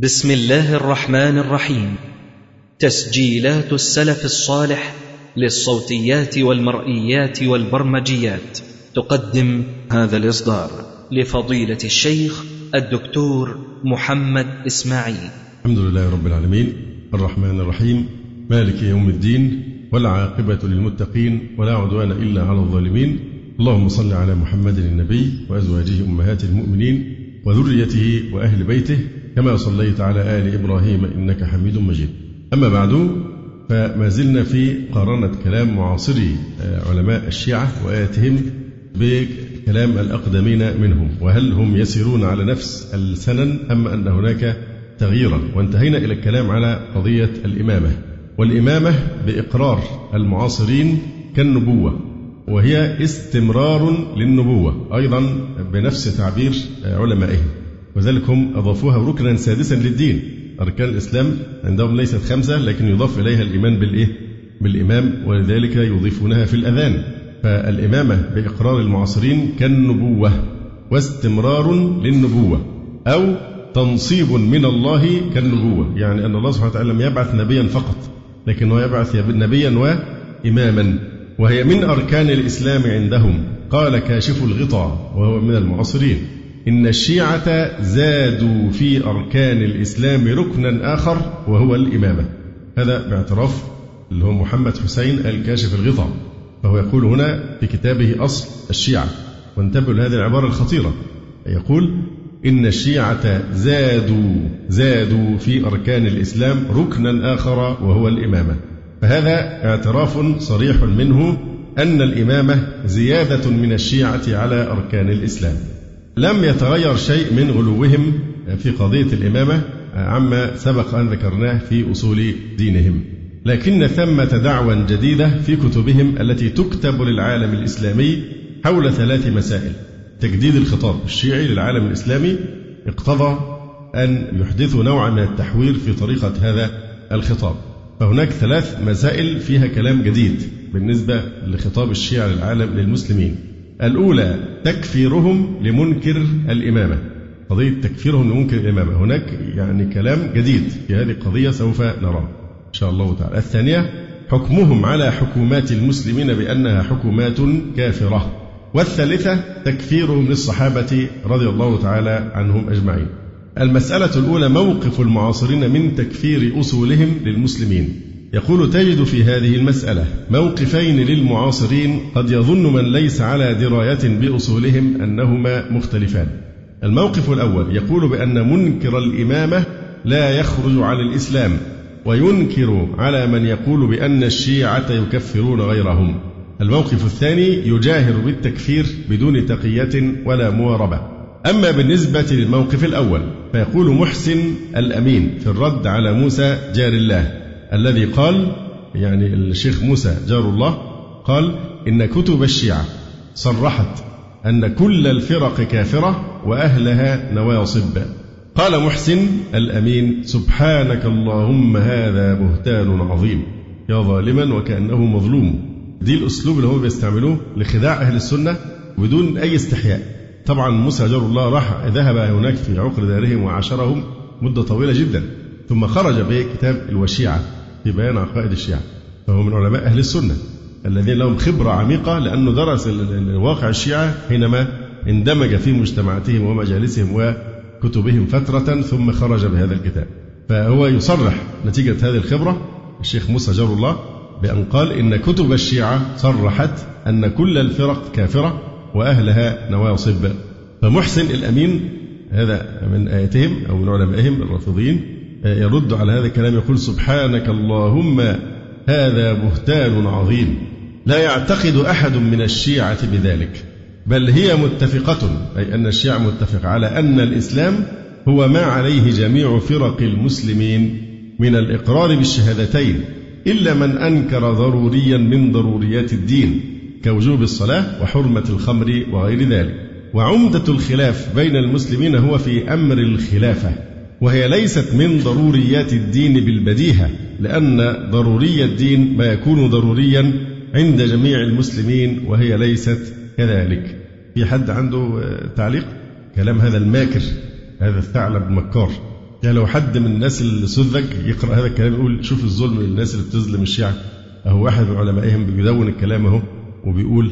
بسم الله الرحمن الرحيم. تسجيلات السلف الصالح للصوتيات والمرئيات والبرمجيات. تقدم هذا الإصدار لفضيلة الشيخ الدكتور محمد إسماعيل. الحمد لله رب العالمين. الرحمن الرحيم. مالك يوم الدين. والعاقبة للمتقين. ولا عدوان إلا على الظالمين. اللهم صل على محمد النبي وأزواجه أمهات المؤمنين وذريته وأهل بيته. كما صليت على آل إبراهيم إنك حميد مجيد. أما بعد فما زلنا في قرانة كلام معاصري آه، علماء الشيعة وآياتهم بكلام الأقدمين منهم. وهل هم يسيرون على نفس السنن أم أن هناك تغييرا؟ وانتهينا إلى الكلام على قضية الإمامة. والإمامة بإقرار المعاصرين كالنبوة وهي استمرار للنبوة أيضا بنفس تعبير علمائهم. وذلك هم أضافوها ركنا سادسا للدين. أركان الإسلام عندهم ليست خمسة لكن يضاف إليها الإيمان بالإيه؟ بالإمام ولذلك يضيفونها في الأذان. فالإمامة بإقرار المعاصرين كالنبوة واستمرار للنبوة أو تنصيب من الله كالنبوة. يعني أن الله سبحانه وتعالى لم يبعث نبيا فقط لكنه يبعث نبيا وإماما. وهي من أركان الإسلام عندهم. قال كاشف الغطاء وهو من المعاصرين. إن الشيعة زادوا في أركان الإسلام ركنا آخر وهو الإمامة. هذا باعتراف اللي هو محمد حسين الكاشف الغطاء. فهو يقول هنا في كتابه أصل الشيعة. وانتبهوا لهذه العبارة الخطيرة. يقول إن الشيعة زادوا زادوا في أركان الإسلام ركنا آخر وهو الإمامة. فهذا اعتراف صريح منه أن الإمامة زيادة من الشيعة على أركان الإسلام. لم يتغير شيء من غلوهم في قضية الإمامة عما سبق أن ذكرناه في أصول دينهم. لكن ثمة دعوى جديدة في كتبهم التي تكتب للعالم الإسلامي حول ثلاث مسائل. تجديد الخطاب الشيعي للعالم الإسلامي اقتضى أن يحدثوا نوعا من التحوير في طريقة هذا الخطاب. فهناك ثلاث مسائل فيها كلام جديد بالنسبة لخطاب الشيعة للعالم للمسلمين. الأولى تكفيرهم لمنكر الإمامة. قضية تكفيرهم لمنكر الإمامة. هناك يعني كلام جديد في هذه القضية سوف نراه إن شاء الله تعالى. الثانية حكمهم على حكومات المسلمين بأنها حكومات كافرة. والثالثة تكفيرهم للصحابة رضي الله تعالى عنهم أجمعين. المسألة الأولى موقف المعاصرين من تكفير أصولهم للمسلمين. يقول تجد في هذه المسألة موقفين للمعاصرين قد يظن من ليس على دراية بأصولهم أنهما مختلفان. الموقف الأول يقول بأن منكر الإمامة لا يخرج على الإسلام وينكر على من يقول بأن الشيعة يكفرون غيرهم. الموقف الثاني يجاهر بالتكفير بدون تقية ولا مواربة. أما بالنسبة للموقف الأول فيقول محسن الأمين في الرد على موسى جار الله الذي قال يعني الشيخ موسى جار الله قال إن كتب الشيعة صرحت أن كل الفرق كافرة وأهلها نواصب. قال محسن الأمين سبحانك اللهم هذا بهتان عظيم. يا ظالما وكأنه مظلوم. دي الأسلوب اللي هم بيستعملوه لخداع أهل السنة بدون أي استحياء. طبعا موسى جار الله راح ذهب هناك في عقر دارهم وعاشرهم مدة طويلة جدا ثم خرج بكتاب الوشيعة. في بيان عقائد الشيعة فهو من علماء أهل السنة الذين لهم خبرة عميقة لأنه درس واقع الشيعة حينما اندمج في مجتمعاتهم ومجالسهم وكتبهم فترة ثم خرج بهذا الكتاب. فهو يصرح نتيجة هذه الخبرة الشيخ موسى جار الله بأن قال إن كتب الشيعة صرحت أن كل الفرق كافرة وأهلها نواصب فمحسن الأمين هذا من آياتهم أو من علمائهم الرافضين يرد على هذا الكلام يقول سبحانك اللهم هذا بهتان عظيم. لا يعتقد أحد من الشيعة بذلك بل هي متفقة أي أن الشيعة متفق على أن الإسلام هو ما عليه جميع فرق المسلمين من الإقرار بالشهادتين إلا من أنكر ضروريا من ضروريات الدين كوجوب الصلاة وحرمة الخمر وغير ذلك. وعمدة الخلاف بين المسلمين هو في أمر الخلافة. وهي ليست من ضروريات الدين بالبديهة لأن ضروري الدين ما يكون ضروريا عند جميع المسلمين وهي ليست كذلك. في حد عنده تعليق؟ كلام هذا الماكر هذا الثعلب المكار يعني لو حد من الناس اللي سذج يقرأ هذا الكلام يقول شوف الظلم للناس اللي بتظلم الشيعة أهو واحد من علمائهم بيدون الكلام أهو وبيقول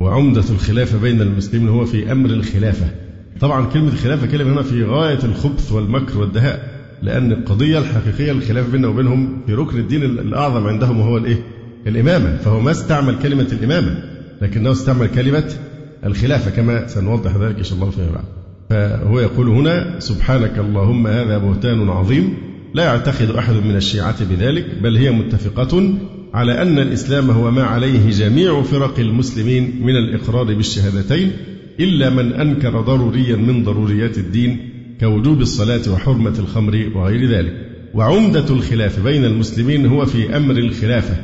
وعمدة الخلافة بين المسلمين هو في أمر الخلافة. طبعا كلمة خلافة كلمة هنا في غاية الخبث والمكر والدهاء لأن القضية الحقيقية الخلاف بيننا وبينهم في ركن الدين الأعظم عندهم وهو الإيه؟ الإمامة فهو ما استعمل كلمة الإمامة لكنه استعمل كلمة الخلافة كما سنوضح ذلك إن شاء الله فيما بعد فهو يقول هنا سبحانك اللهم هذا بهتان عظيم لا يعتقد أحد من الشيعة بذلك بل هي متفقة على أن الإسلام هو ما عليه جميع فرق المسلمين من الإقرار بالشهادتين إلا من أنكر ضروريا من ضروريات الدين كوجوب الصلاة وحرمة الخمر وغير ذلك. وعمدة الخلاف بين المسلمين هو في أمر الخلافة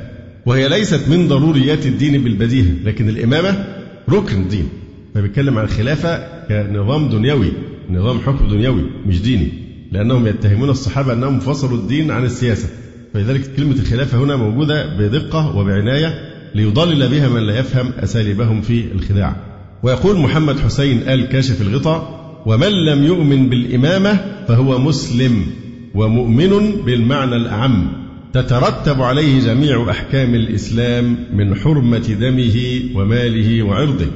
وهي ليست من ضروريات الدين بالبديهة لكن الإمامة ركن الدين فبيتكلم عن الخلافة كنظام دنيوي نظام حكم دنيوي مش ديني لأنهم يتهمون الصحابة أنهم فصلوا الدين عن السياسة. فلذلك كلمة الخلافة هنا موجودة بدقة وبعناية ليضلل بها من لا يفهم أساليبهم في الخداع. ويقول محمد حسين آل كاشف الغطاء ومن لم يؤمن بالإمامة فهو مسلم ومؤمن بالمعنى الأعم تترتب عليه جميع أحكام الإسلام من حرمة دمه وماله وعرضه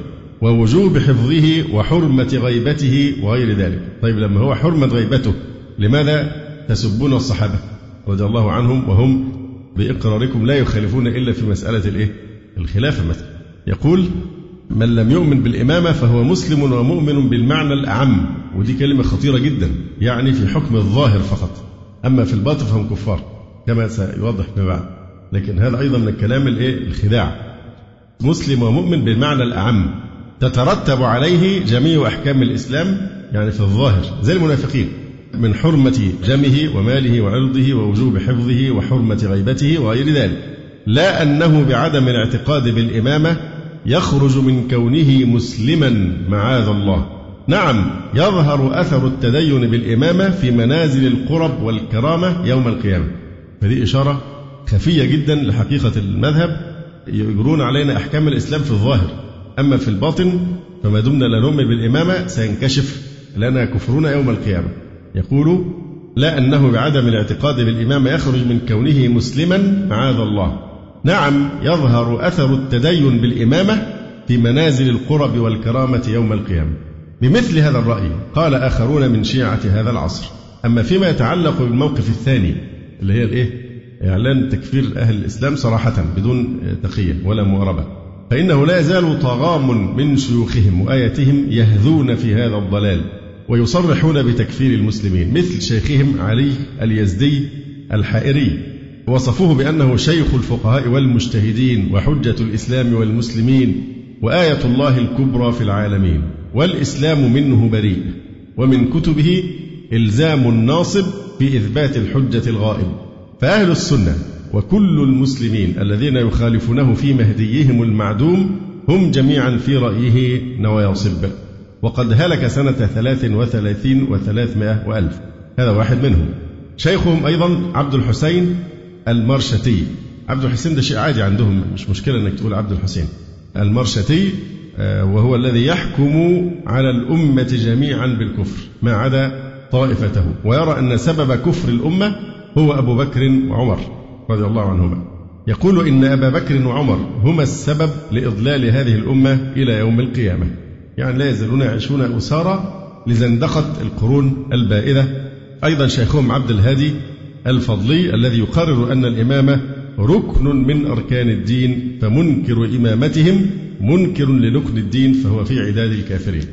ووجوب حفظه وحرمة غيبته وغير ذلك طيب لما هو حرمة غيبته لماذا تسبون الصحابة رضي الله عنهم وهم بإقراركم لا يخالفون إلا في مسألة الإيه؟ الخلافة مثلا يقول من لم يؤمن بالإمامة فهو مسلم ومؤمن بالمعنى الأعم. ودي كلمة خطيرة جدا يعني في حكم الظاهر فقط. أما في الباطن فهم كفار كما سيوضح فيما بعد. لكن هذا أيضا من الكلام الإيه؟ الخداع. مسلم ومؤمن بالمعنى الأعم تترتب عليه جميع أحكام الإسلام يعني في الظاهر زي المنافقين من حرمة دمه وماله وعرضه ووجوب حفظه وحرمة غيبته وغير ذلك. لا أنه بعدم الاعتقاد بالإمامة يخرج من كونه مسلما معاذ الله. نعم يظهر أثر التدين بالإمامة في منازل القرب والكرامة يوم القيامة. فدي إشارة خفية جدا لحقيقة المذهب. يجرون علينا أحكام الإسلام في الظاهر. أما في الباطن فما دمنا لا نؤمن بالإمامة سينكشف لنا كفرنا يوم القيامة. يقول لا أنه بعدم الاعتقاد بالإمامة يخرج من كونه مسلما معاذ الله. نعم يظهر أثر التدين بالإمامة في منازل القرب والكرامة يوم القيامة. بمثل هذا الرأي قال آخرون من شيعة هذا العصر. أما فيما يتعلق بالموقف الثاني اللي هي الإيه؟ إعلان تكفير أهل الإسلام صراحة بدون تقية ولا مؤربة فإنه لا يزال طغام من شيوخهم وآياتهم يهذون في هذا الضلال ويصرحون بتكفير المسلمين مثل شيخهم علي اليزدي الحائري. وصفوه بأنه شيخ الفقهاء والمجتهدين وحجة الإسلام والمسلمين وآية الله الكبرى في العالمين والإسلام منه بريء ومن كتبه إلزام الناصب في إثبات الحجة الغائب. فأهل السنة وكل المسلمين الذين يخالفونه في مهديهم المعدوم هم جميعا في رأيه نواصب وقد هلك سنة ثلاث وثلاثين وثلاثمائة وألف. هذا واحد منهم. شيخهم أيضا عبد الحسين المرشتي. عبد الحسين ده شيء عادي عندهم مش مشكلة أنك تقول عبد الحسين. المرشتي آه، وهو الذي يحكم على الأمة جميعا بالكفر ما عدا طائفته. ويرى أن سبب كفر الأمة هو أبو بكر وعمر رضي الله عنهما. يقول إن أبا بكر وعمر هما السبب لإضلال هذه الأمة إلى يوم القيامة. يعني لا يزالون يعيشون أسارى لزندقة القرون البائدة. أيضا شيخهم عبد الهادي الفضلي الذي يقرر أن الإمامة ركن من أركان الدين فمنكر إمامتهم منكر لركن الدين فهو في عداد الكافرين.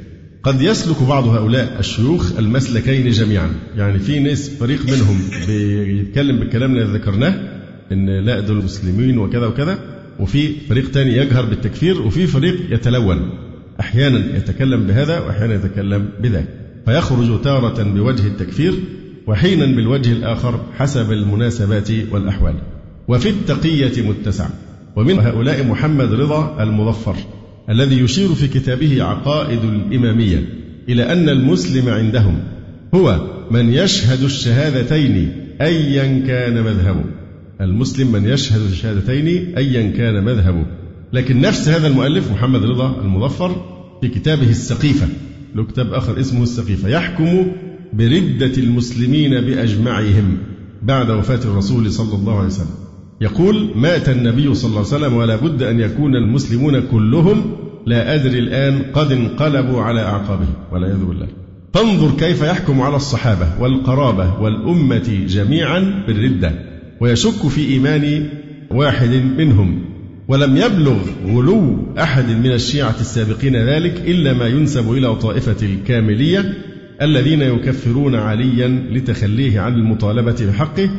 قد يسلك بعض هؤلاء الشيوخ المسلكين جميعا. يعني في ناس فريق منهم بيتكلم بالكلام اللي ذكرناه إن لا دول مسلمين وكذا وكذا وفي فريق تاني يجهر بالتكفير وفي فريق يتلون. أحيانا يتكلم بهذا وأحيانا يتكلم بذاك. فيخرج تارة بوجه التكفير وحينا بالوجه الآخر حسب المناسبات والأحوال. وفي التقية متسع. ومن هؤلاء محمد رضا المظفر الذي يشير في كتابه عقائد الإمامية إلى أن المسلم عندهم هو من يشهد الشهادتين أيا كان مذهبه المسلم من يشهد الشهادتين أيا كان مذهبه لكن نفس هذا المؤلف محمد رضا المظفر في كتابه السقيفة. له كتاب آخر اسمه السقيفة. يحكم بردة المسلمين بأجمعهم بعد وفاة الرسول صلى الله عليه وسلم. يقول مات النبي صلى الله عليه وسلم ولا بد أن يكون المسلمون كلهم لا أدري الآن قد انقلبوا على أعقابهم والعياذ بالله. فانظر كيف يحكم على الصحابة والقرابة والأمة جميعا بالردة ويشك في إيمان واحد منهم. ولم يبلغ غلو أحد من الشيعة السابقين ذلك إلا ما ينسب إلى طائفة الكاملية الذين يكفرون عليا لتخليه عن المطالبة بحقه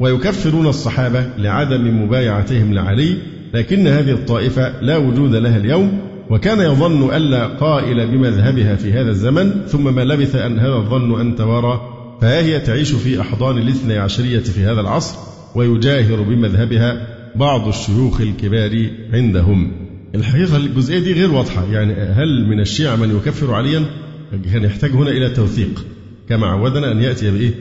ويكفرون الصحابة لعدم مبايعتهم لعلي لكن هذه الطائفة لا وجود لها اليوم وكان يظن ألا قائل بمذهبها في هذا الزمن ثم ما لبث أن هذا الظن أن توارى فها هي تعيش في أحضان الاثني عشرية في هذا العصر ويجاهر بمذهبها بعض الشيوخ الكبار عندهم. الحقيقة الجزئية دي غير واضحة يعني هل من الشيعة من يكفر عليا؟ كان يحتاج هنا إلى توثيق. كما عودنا أن يأتي بإيه؟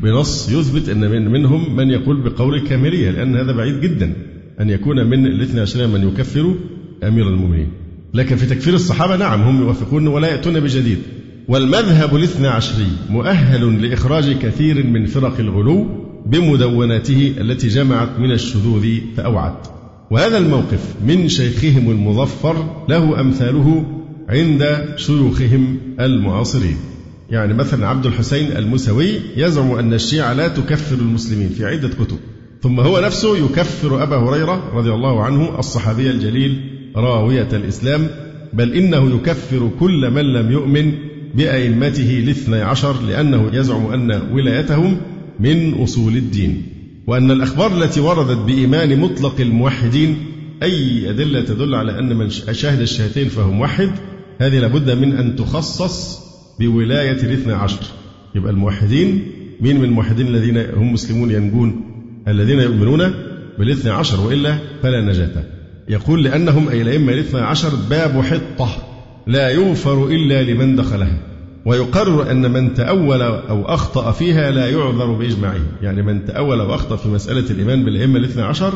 بنص يثبت أن من منهم من يقول بقول الكاملية لأن هذا بعيد جدا. أن يكون من الاثنى عشرين من يكفر أمير المؤمنين. لكن في تكفير الصحابة نعم هم يوافقون ولا يأتون بجديد. والمذهب الاثنى عشري مؤهل لإخراج كثير من فرق الغلو بمدوناته التي جمعت من الشذوذ فأوعت. وهذا الموقف من شيخهم المظفر له أمثاله عند شيوخهم المعاصرين. يعني مثلا عبد الحسين المسوي يزعم أن الشيعة لا تكفر المسلمين في عدة كتب. ثم هو نفسه يكفر أبا هريرة رضي الله عنه الصحابي الجليل راوية الإسلام بل إنه يكفر كل من لم يؤمن بأئمته الاثني عشر لأنه يزعم أن ولايتهم من أصول الدين. وأن الأخبار التي وردت بإيمان مطلق الموحدين أي أدلة تدل على أن من شهد الشهادتين فهو موحد هذه لابد من أن تخصص بولاية الاثنى عشر. يبقى الموحدين مين من الموحدين الذين هم مسلمون ينجون؟ الذين يؤمنون بالاثنى عشر وإلا فلا نجاة. يقول لأنهم أي الأئمة الاثنى عشر باب حطة لا يغفر إلا لمن دخلها. ويقرر أن من تأول أو أخطأ فيها لا يعذر بإجماعه. يعني من تأول أو أخطأ في مسألة الإيمان بالأئمة الاثنى عشر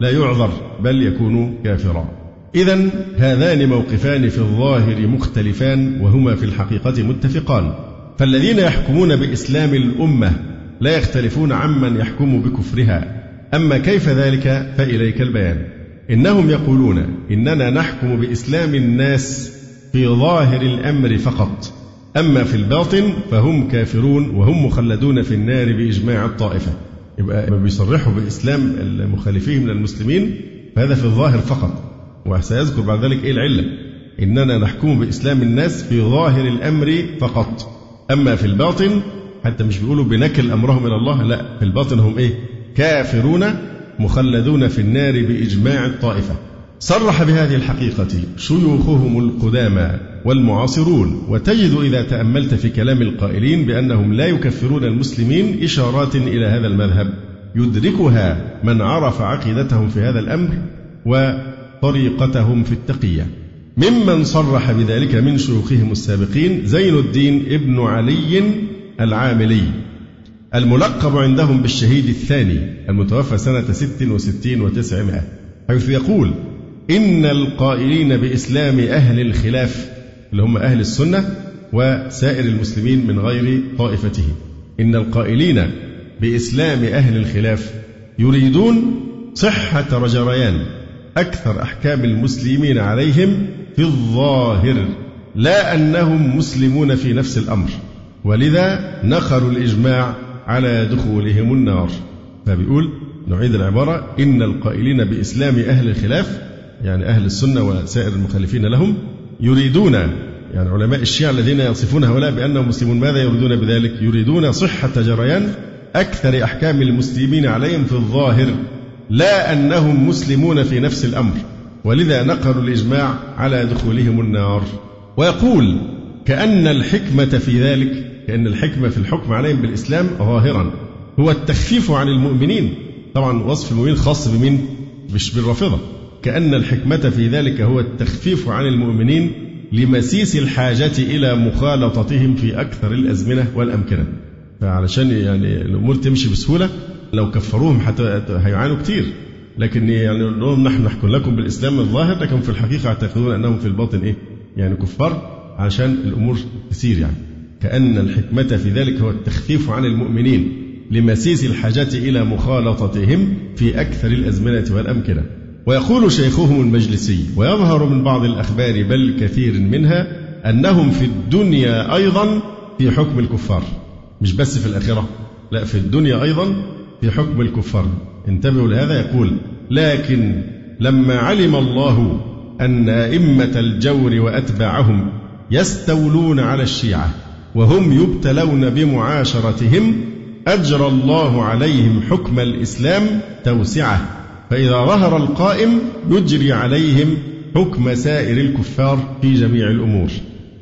لا يعذر بل يكون كافرا. إذا هذان موقفان في الظاهر مختلفان وهما في الحقيقة متفقان. فالذين يحكمون بإسلام الأمة لا يختلفون عمن يحكم بكفرها. أما كيف ذلك فإليك البيان. إنهم يقولون إننا نحكم بإسلام الناس في ظاهر الأمر فقط. أما في الباطن فهم كافرون وهم مخلدون في النار بإجماع الطائفة. يبقى ما بيصرحوا بإسلام المخالفين من المسلمين فهذا في الظاهر فقط. وسيذكر بعد ذلك إيه العلة؟ إننا نحكم بإسلام الناس في ظاهر الأمر فقط. أما في الباطن حتى مش بيقولوا بنكل أمرهم إلى الله لا في الباطن هم إيه؟ كافرون مخلدون في النار بإجماع الطائفة. صرح بهذه الحقيقة شيوخهم القدامى والمعاصرون وتجد إذا تأملت في كلام القائلين بأنهم لا يكفرون المسلمين إشارات إلى هذا المذهب. يدركها من عرف عقيدتهم في هذا الأمر وطريقتهم في التقية. ممن صرح بذلك من شيوخهم السابقين زين الدين ابن علي العاملي الملقب عندهم بالشهيد الثاني المتوفى سنة ست وستين وتسعمائة حيث يقول إن القائلين بإسلام أهل الخلاف اللي هم أهل السنة وسائر المسلمين من غير طائفته. إن القائلين بإسلام أهل الخلاف يريدون صحة رجريان. أكثر أحكام المسلمين عليهم في الظاهر لا أنهم مسلمون في نفس الأمر. ولذا نقلوا الإجماع على دخولهم النار. فبيقول نعيد العبارة إن القائلين بإسلام أهل الخلاف يعني أهل السنة وسائر المخالفين لهم يريدون يعني علماء الشيعة الذين يصفون هؤلاء بأنهم مسلمون ماذا يريدون بذلك؟ يريدون صحة جريان أكثر أحكام المسلمين عليهم في الظاهر. لا أنهم مسلمون في نفس الأمر ولذا نقلوا الإجماع على دخولهم النار. ويقول كأن الحكمة في ذلك كأن الحكمة في الحكم عليهم بالإسلام ظاهرا هو التخفيف عن المؤمنين. طبعا وصف المؤمنين خاص بمين؟ مش بالرافضة. كأن الحكمة في ذلك هو التخفيف عن المؤمنين لمسيس الحاجة إلى مخالطتهم في أكثر الأزمنة والأمكنة. فعلشان يعني الأمور تمشي بسهولة لو كفروهم حتى هيعانوا كتير. لكن يعني لهم نحن نحكم لكم بالإسلام الظاهر لكن في الحقيقة يعتقدون أنهم في الباطن إيه؟ يعني كفار عشان الأمور تسير يعني. كأن الحكمة في ذلك هو التخفيف عن المؤمنين لمسيس الحاجة إلى مخالطتهم في أكثر الأزمنة والأمكنة. ويقول شيخهم المجلسي ويظهر من بعض الأخبار بل كثير منها أنهم في الدنيا أيضا في حكم الكفار. مش بس في الآخرة لا في الدنيا أيضا في حكم الكفار. انتبهوا لهذا يقول لكن لما علم الله أن أئمة الجور وأتباعهم يستولون على الشيعة وهم يبتلون بمعاشرتهم أجرى الله عليهم حكم الإسلام توسعة. فإذا ظهر القائم يجري عليهم حكم سائر الكفار في جميع الأمور.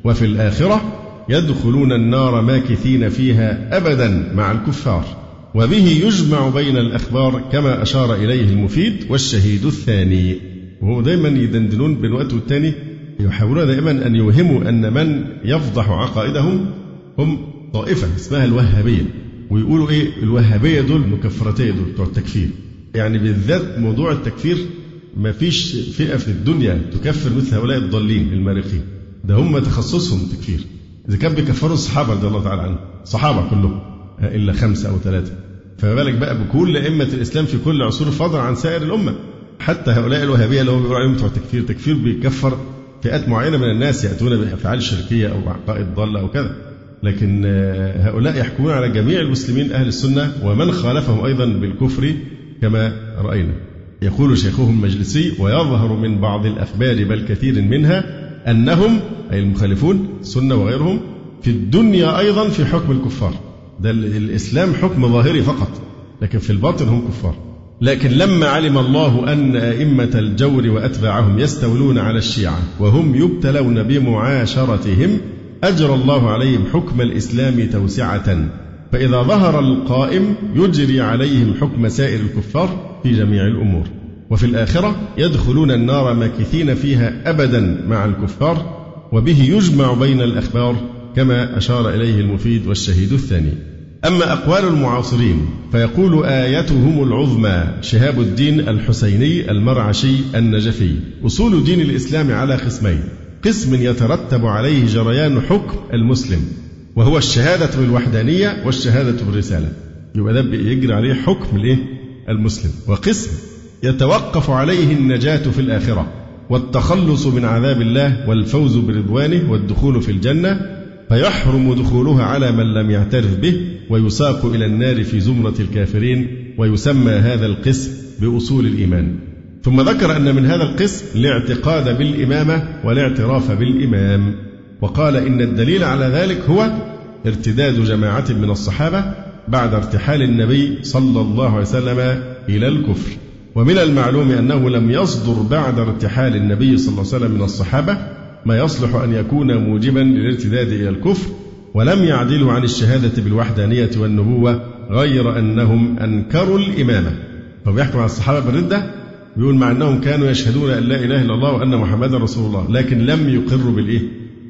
وفي الآخرة يدخلون النار ماكثين فيها أبدا مع الكفار. وبه يجمع بين الأخبار كما أشار إليه المفيد والشهيد الثاني. وهو دائما يدندنون بين وقت والتاني يحاولون دائما أن يوهموا أن من يفضح عقائدهم هم طائفة اسمها الوهابية. ويقولوا إيه؟ الوهابية دول مكفرتية دول بتوع التكفير. يعني بالذات موضوع التكفير ما فيش فئة في الدنيا تكفر مثل هؤلاء الضالين المارقين. ده هم تخصصهم تكفير. إذا كان بيكفروا الصحابة رضي الله تعالى عنهم الصحابة كلهم إلا خمسة أو ثلاثة. فما بالك بقى بكل أئمة الإسلام في كل عصور فضلا عن سائر الأمة؟ حتى هؤلاء الوهابية اللي هم بيقولوا عليهم بتوع تكفير تكفير بيكفر فئات معينة من الناس يأتون بأفعال شركية أو عقائد ضالة أو كذا. لكن آه، هؤلاء يحكمون على جميع المسلمين أهل السنة ومن خالفهم أيضا بالكفر كما رأينا. يقول شيخهم المجلسي ويظهر من بعض الأخبار بل كثير منها أنهم أي المخالفون السنة وغيرهم في الدنيا أيضا في حكم الكفار. ده الإسلام حكم ظاهري فقط لكن في الباطن هم كفار. لكن لما علم الله أن أئمة الجور وأتباعهم يستولون على الشيعة وهم يبتلون بمعاشرتهم أجرى الله عليهم حكم الإسلام توسعة. فإذا ظهر القائم يجري عليهم حكم سائر الكفار في جميع الأمور. وفي الآخرة يدخلون النار ماكثين فيها أبدا مع الكفار وبه يجمع بين الأخبار كما أشار إليه المفيد والشهيد الثاني. أما أقوال المعاصرين فيقول آيتهم العظمى شهاب الدين الحسيني المرعشي النجفي أصول دين الإسلام على قسمين قسم يترتب عليه جريان حكم المسلم وهو الشهادة بالوحدانية والشهادة بالرسالة يبقى ده يجري عليه حكم الإيه؟ المسلم وقسم يتوقف عليه النجاة في الآخرة والتخلص من عذاب الله والفوز برضوانه والدخول في الجنة فيحرم دخولها على من لم يعترف به ويساق إلى النار في زمرة الكافرين ويسمى هذا القسم بأصول الإيمان. ثم ذكر أن من هذا القسم الاعتقاد بالإمامة والاعتراف بالإمام. وقال إن الدليل على ذلك هو ارتداد جماعة من الصحابة بعد ارتحال النبي صلى الله عليه وسلم إلى الكفر. ومن المعلوم أنه لم يصدر بعد ارتحال النبي صلى الله عليه وسلم من الصحابة ما يصلح أن يكون موجبا للارتداد إلى الكفر ولم يعدلوا عن الشهادة بالوحدانية والنبوة غير أنهم أنكروا الإمامة. فبيحكم على الصحابة بالردة؟ بيقول مع أنهم كانوا يشهدون أن لا إله إلا الله وأن محمدا رسول الله لكن لم يقروا بالإيه؟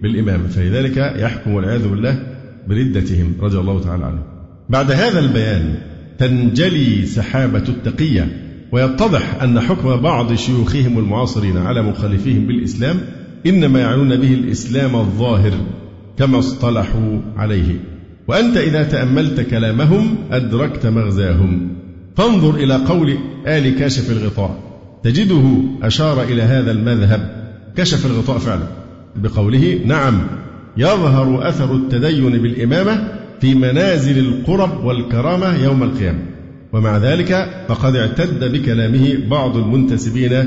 بالإمامة. فلذلك يحكم والعياذ بالله بردتهم رضي الله تعالى عنهم. بعد هذا البيان تنجلي سحابة التقية ويتضح أن حكم بعض شيوخهم المعاصرين على مخالفيهم بالإسلام إنما يعنون به الإسلام الظاهر كما اصطلحوا عليه. وأنت إذا تأملت كلامهم أدركت مغزاهم. فانظر إلى قول آل كاشف الغطاء. تجده أشار إلى هذا المذهب. كشف الغطاء فعلا. بقوله نعم يظهر أثر التدين بالإمامة في منازل القرب والكرامة يوم القيامة. ومع ذلك فقد اعتد بكلامه بعض المنتسبين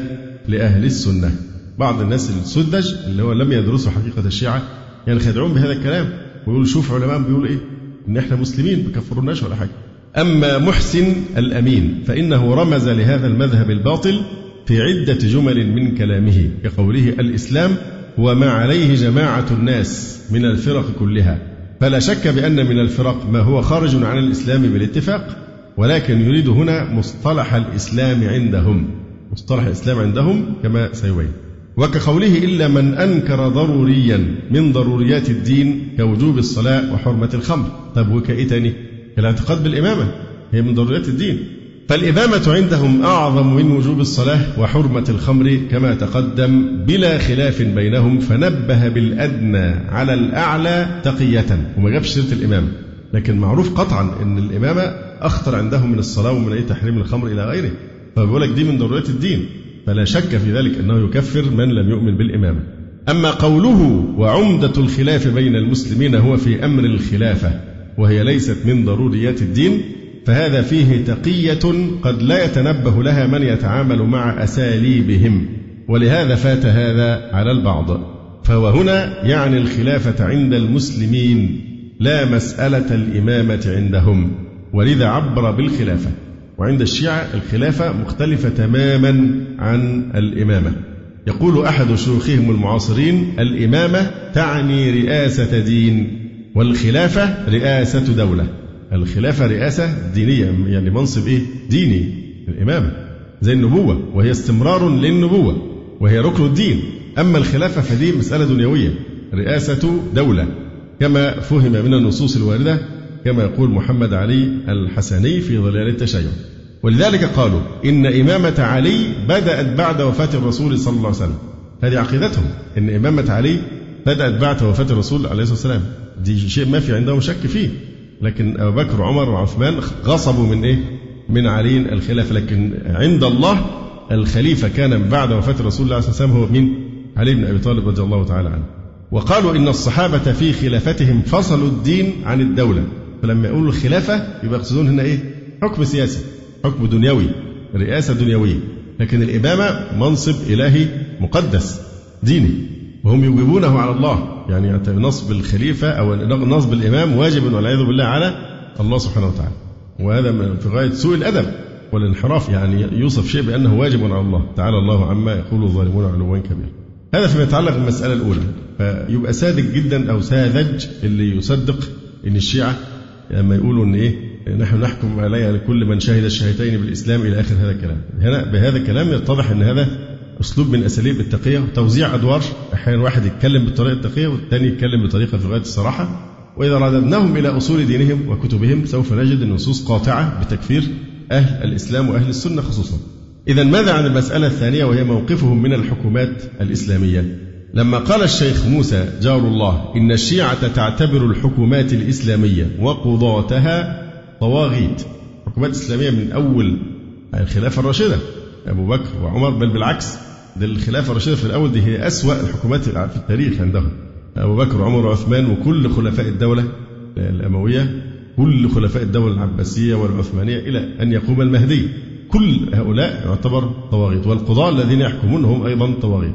لأهل السنة. بعض الناس السذج اللي هو لم يدرسوا حقيقة الشيعة ينخدعون بهذا الكلام ويقولوا شوف علماء بيقولوا إيه؟ إن إحنا مسلمين بيكفروناش ولا حاجة. أما محسن الأمين فإنه رمز لهذا المذهب الباطل في عدة جمل من كلامه كقوله الإسلام هو ما عليه جماعة الناس من الفرق كلها. فلا شك بأن من الفرق ما هو خارج عن الإسلام بالاتفاق ولكن يريد هنا مصطلح الإسلام عندهم. مصطلح الإسلام عندهم كما سيبين. وكقوله إلا من أنكر ضروريا من ضروريات الدين كوجوب الصلاة وحرمة الخمر. طب وكإيه تاني الاعتقاد بالإمامة. هي من ضروريات الدين. فالإمامة عندهم أعظم من وجوب الصلاة وحرمة الخمر كما تقدم بلا خلاف بينهم فنبه بالأدنى على الأعلى تقية. وما جابش سيرة الإمامة. لكن معروف قطعا أن الإمامة أخطر عندهم من الصلاة ومن أي تحريم الخمر إلى غيره. فبيقول لك دي من ضرورات الدين. فلا شك في ذلك أنه يكفر من لم يؤمن بالإمامة. أما قوله وعمدة الخلاف بين المسلمين هو في أمر الخلافة وهي ليست من ضروريات الدين فهذا فيه تقية قد لا يتنبه لها من يتعامل مع أساليبهم. ولهذا فات هذا على البعض. فهو هنا يعني الخلافة عند المسلمين لا مسألة الإمامة عندهم. ولذا عبر بالخلافة. وعند الشيعة الخلافة مختلفة تماما عن الإمامة. يقول أحد شيوخهم المعاصرين الإمامة تعني رئاسة دين والخلافة رئاسة دولة. الخلافة رئاسة دينية يعني منصب إيه؟ ديني الإمامة. زي النبوة وهي استمرار للنبوة وهي ركن الدين. أما الخلافة فدي مسألة دنيوية رئاسة دولة. كما فهم من النصوص الواردة كما يقول محمد علي الحسني في ظلال التشيع. ولذلك قالوا إن إمامة علي بدأت بعد وفاة الرسول صلى الله عليه وسلم. هذه عقيدتهم إن إمامة علي بدأت بعد وفاة الرسول عليه الصلاة والسلام. دي شيء ما في عندهم شك فيه. لكن أبو بكر وعمر وعثمان غصبوا من إيه؟ من علي الخلافة لكن عند الله الخليفة كان بعد وفاة الرسول عليه الصلاة والسلام هو مين علي بن أبي طالب رضي الله تعالى عنه. وقالوا إن الصحابة في خلافتهم فصلوا الدين عن الدولة. فلما يقولوا الخلافة يبقى يقصدون هنا إيه؟ حكم سياسي حكم دنيوي رئاسة دنيوية. لكن الإمامة منصب إلهي مقدس ديني. وهم يوجبونه على الله. يعني نصب الخليفة أو نصب الإمام واجب والعياذ بالله على الله سبحانه وتعالى. وهذا في غاية سوء الأدب والانحراف. يعني يوصف شيء بأنه واجب على الله. تعالى الله عما يقول الظالمون علوا كبيرا. هذا فيما يتعلق بالمسألة الأولى. فيبقى صادق جدا أو ساذج اللي يصدق إن الشيعة لما يقولوا إن إيه نحن نحكم عليها لكل من شهد الشهادتين بالإسلام إلى آخر هذا الكلام. هنا بهذا الكلام يتضح أن هذا أسلوب من أساليب التقية وتوزيع أدوار. أحيانا واحد يتكلم بالطريقة التقية والثاني يتكلم بطريقة في غاية الصراحة. وإذا رددناهم إلى أصول دينهم وكتبهم سوف نجد النصوص قاطعة بتكفير أهل الإسلام وأهل السنة خصوصا. إذا ماذا عن المسألة الثانية وهي موقفهم من الحكومات الإسلامية؟ لما قال الشيخ موسى جار الله إن الشيعة تعتبر الحكومات الإسلامية وقضاتها طواغيت. حكومات إسلامية من أول الخلافة الراشدة أبو بكر وعمر بل بالعكس ده الخلافة الراشدة في الأول دي هي أسوأ الحكومات في التاريخ عندهم. أبو بكر وعمر وعثمان وكل خلفاء الدولة الأموية كل خلفاء الدولة العباسية والعثمانية إلى أن يقوم المهدي. كل هؤلاء يعتبر طواغيت والقضاة الذين يحكمون هم أيضا طواغيت.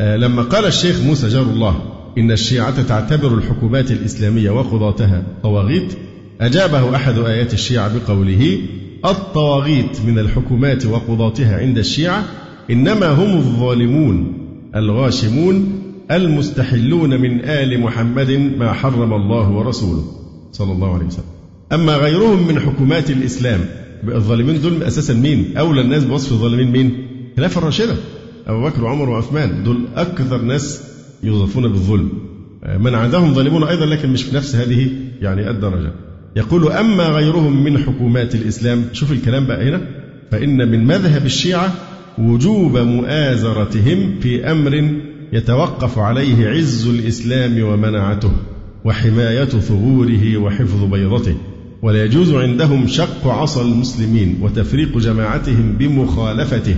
لما قال الشيخ موسى جار الله إن الشيعة تعتبر الحكومات الإسلامية وقضاتها طواغيت أجابه أحد آيات الشيعة بقوله الطواغيت من الحكومات وقضاتها عند الشيعة إنما هم الظالمون الغاشمون المستحلون من آل محمد ما حرم الله ورسوله صلى الله عليه وسلم. أما غيرهم من حكومات الإسلام الظالمين دول أساسا مين؟ أولى الناس بوصف الظالمين مين؟ خلافة الراشدة. أبو بكر وعمر وعثمان دول أكثر ناس يوصفون بالظلم. من عندهم ظالمون أيضا لكن مش في نفس هذه يعني الدرجة. يقول أما غيرهم من حكومات الإسلام. شوف الكلام بقى هنا. فإن من مذهب الشيعة وجوب مؤازرتهم في أمر يتوقف عليه عز الإسلام ومنعته وحماية ثغوره وحفظ بيضته. ولا يجوز عندهم شق عصا المسلمين وتفريق جماعتهم بمخالفته.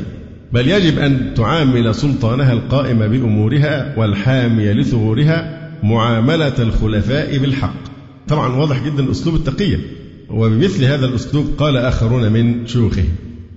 بل يجب أن تعامل سلطانها القائم بأمورها والحامي لثغورها معاملة الخلفاء بالحق. طبعا واضح جدا أسلوب التقية. وبمثل هذا الأسلوب قال آخرون من شيوخه.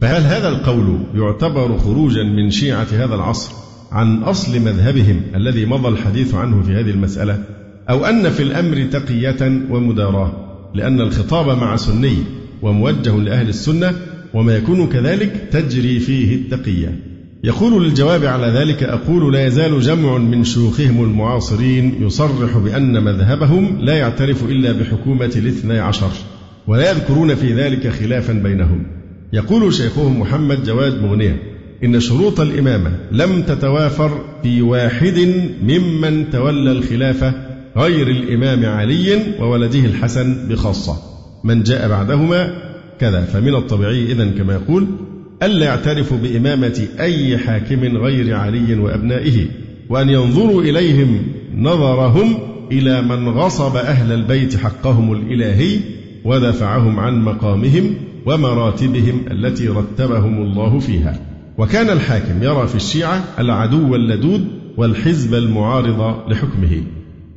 فهل هذا القول يعتبر خروجا من شيعة هذا العصر عن أصل مذهبهم الذي مضى الحديث عنه في هذه المسألة؟ أو أن في الأمر تقية ومداراة؟ لأن الخطاب مع سني وموجه لأهل السنة وما يكون كذلك تجري فيه التقية. يقول للجواب على ذلك أقول لا يزال جمع من شيوخهم المعاصرين يصرح بأن مذهبهم لا يعترف إلا بحكومة الاثني عشر ولا يذكرون في ذلك خلافا بينهم. يقول شيخهم محمد جواد مغنية إن شروط الإمامة لم تتوافر في واحد ممن تولى الخلافة غير الإمام علي وولده الحسن بخاصة. من جاء بعدهما كذا فمن الطبيعي إذا كما يقول ألا يعترفوا بإمامة أي حاكم غير علي وأبنائه وأن ينظروا إليهم نظرهم إلى من غصب أهل البيت حقهم الإلهي ودفعهم عن مقامهم ومراتبهم التي رتبهم الله فيها. وكان الحاكم يرى في الشيعة العدو اللدود والحزب المعارض لحكمه.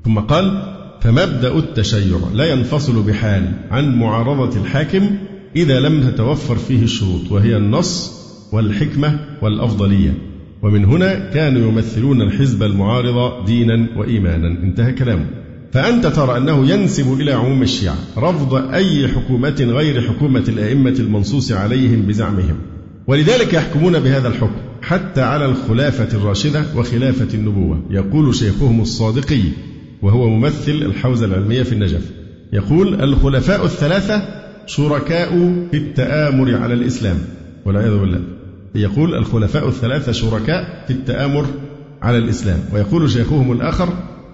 ثم قال فمبدأ التشيع لا ينفصل بحال عن معارضة الحاكم إذا لم تتوفر فيه الشروط وهي النص والحكمة والأفضلية. ومن هنا كانوا يمثلون الحزب المعارض دينا وإيمانا. انتهى كلامه. فأنت ترى أنه ينسب إلى عموم الشيعة رفض أي حكومة غير حكومة الأئمة المنصوص عليهم بزعمهم. ولذلك يحكمون بهذا الحكم حتى على الخلافة الراشدة وخلافة النبوة. يقول شيخهم الصادقي وهو ممثل الحوزة العلمية في النجف يقول الخلفاء الثلاثة شركاء في التآمر على الإسلام والعياذ بالله. يقول الخلفاء الثلاثة شركاء في التآمر على الإسلام. ويقول شيخهم الآخر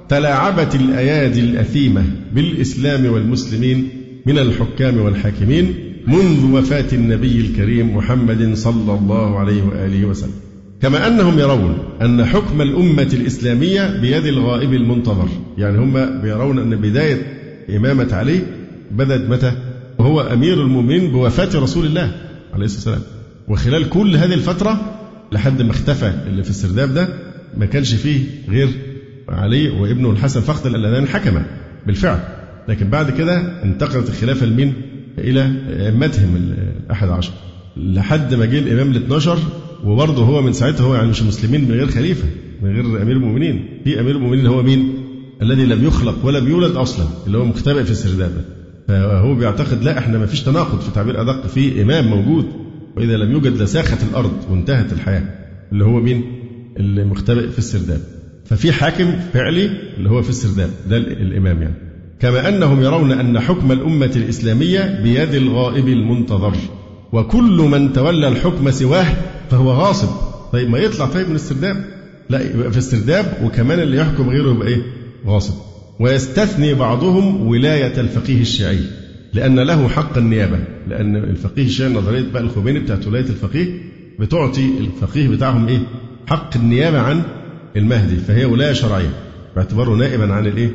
تلاعبت الأيادي الأثيمة بالإسلام والمسلمين من الحكام والحاكمين منذ وفاة النبي الكريم محمد صلى الله عليه وآله وسلم. كما أنهم يرون أن حكم الأمة الإسلامية بيد الغائب المنتظر. يعني هم بيرون أن بداية إمامة علي بدأت متى؟ وهو أمير المؤمنين بوفاة رسول الله عليه الصلاة والسلام. وخلال كل هذه الفترة لحد ما اختفى اللي في السرداب ده ما كانش فيه غير علي وابنه الحسن فقط اللذان حكما بالفعل. لكن بعد كده انتقلت الخلافة لمين؟ إلى أئمتهم الأحد عشر. لحد ما جه الإمام ال 12 وبرضه هو من ساعتها هو يعني مش مسلمين من غير خليفة من غير أمير المؤمنين. في أمير المؤمنين هو مين؟ الذي لم يخلق ولم يولد أصلا اللي هو مختبئ في السرداب فهو بيعتقد لا إحنا ما فيش تناقض في تعبير أدق في إمام موجود وإذا لم يوجد لساخت الأرض وانتهت الحياة اللي هو مين؟ اللي مختبئ في السرداب. ففي حاكم فعلي اللي هو في السرداب ده الإمام يعني. كما أنهم يرون أن حكم الأمة الإسلامية بيد الغائب المنتظر وكل من تولى الحكم سواه فهو غاصب. طيب ما يطلع طيب من السرداب؟ لا يبقى في السرداب وكمان اللي يحكم غيره يبقى إيه؟ غاصب. ويستثني بعضهم ولاية الفقيه الشيعي لأن له حق النيابة لأن الفقيه الشيعي نظرية بقى الخميني بتاعت ولاية الفقيه بتعطي الفقيه بتاعهم إيه؟ حق النيابة عن المهدي فهي ولاية شرعية باعتباره نائبا عن الإيه؟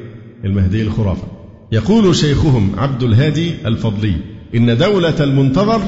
المهدي الخرافة. يقول شيخهم عبد الهادي الفضلي إن دولة المنتظر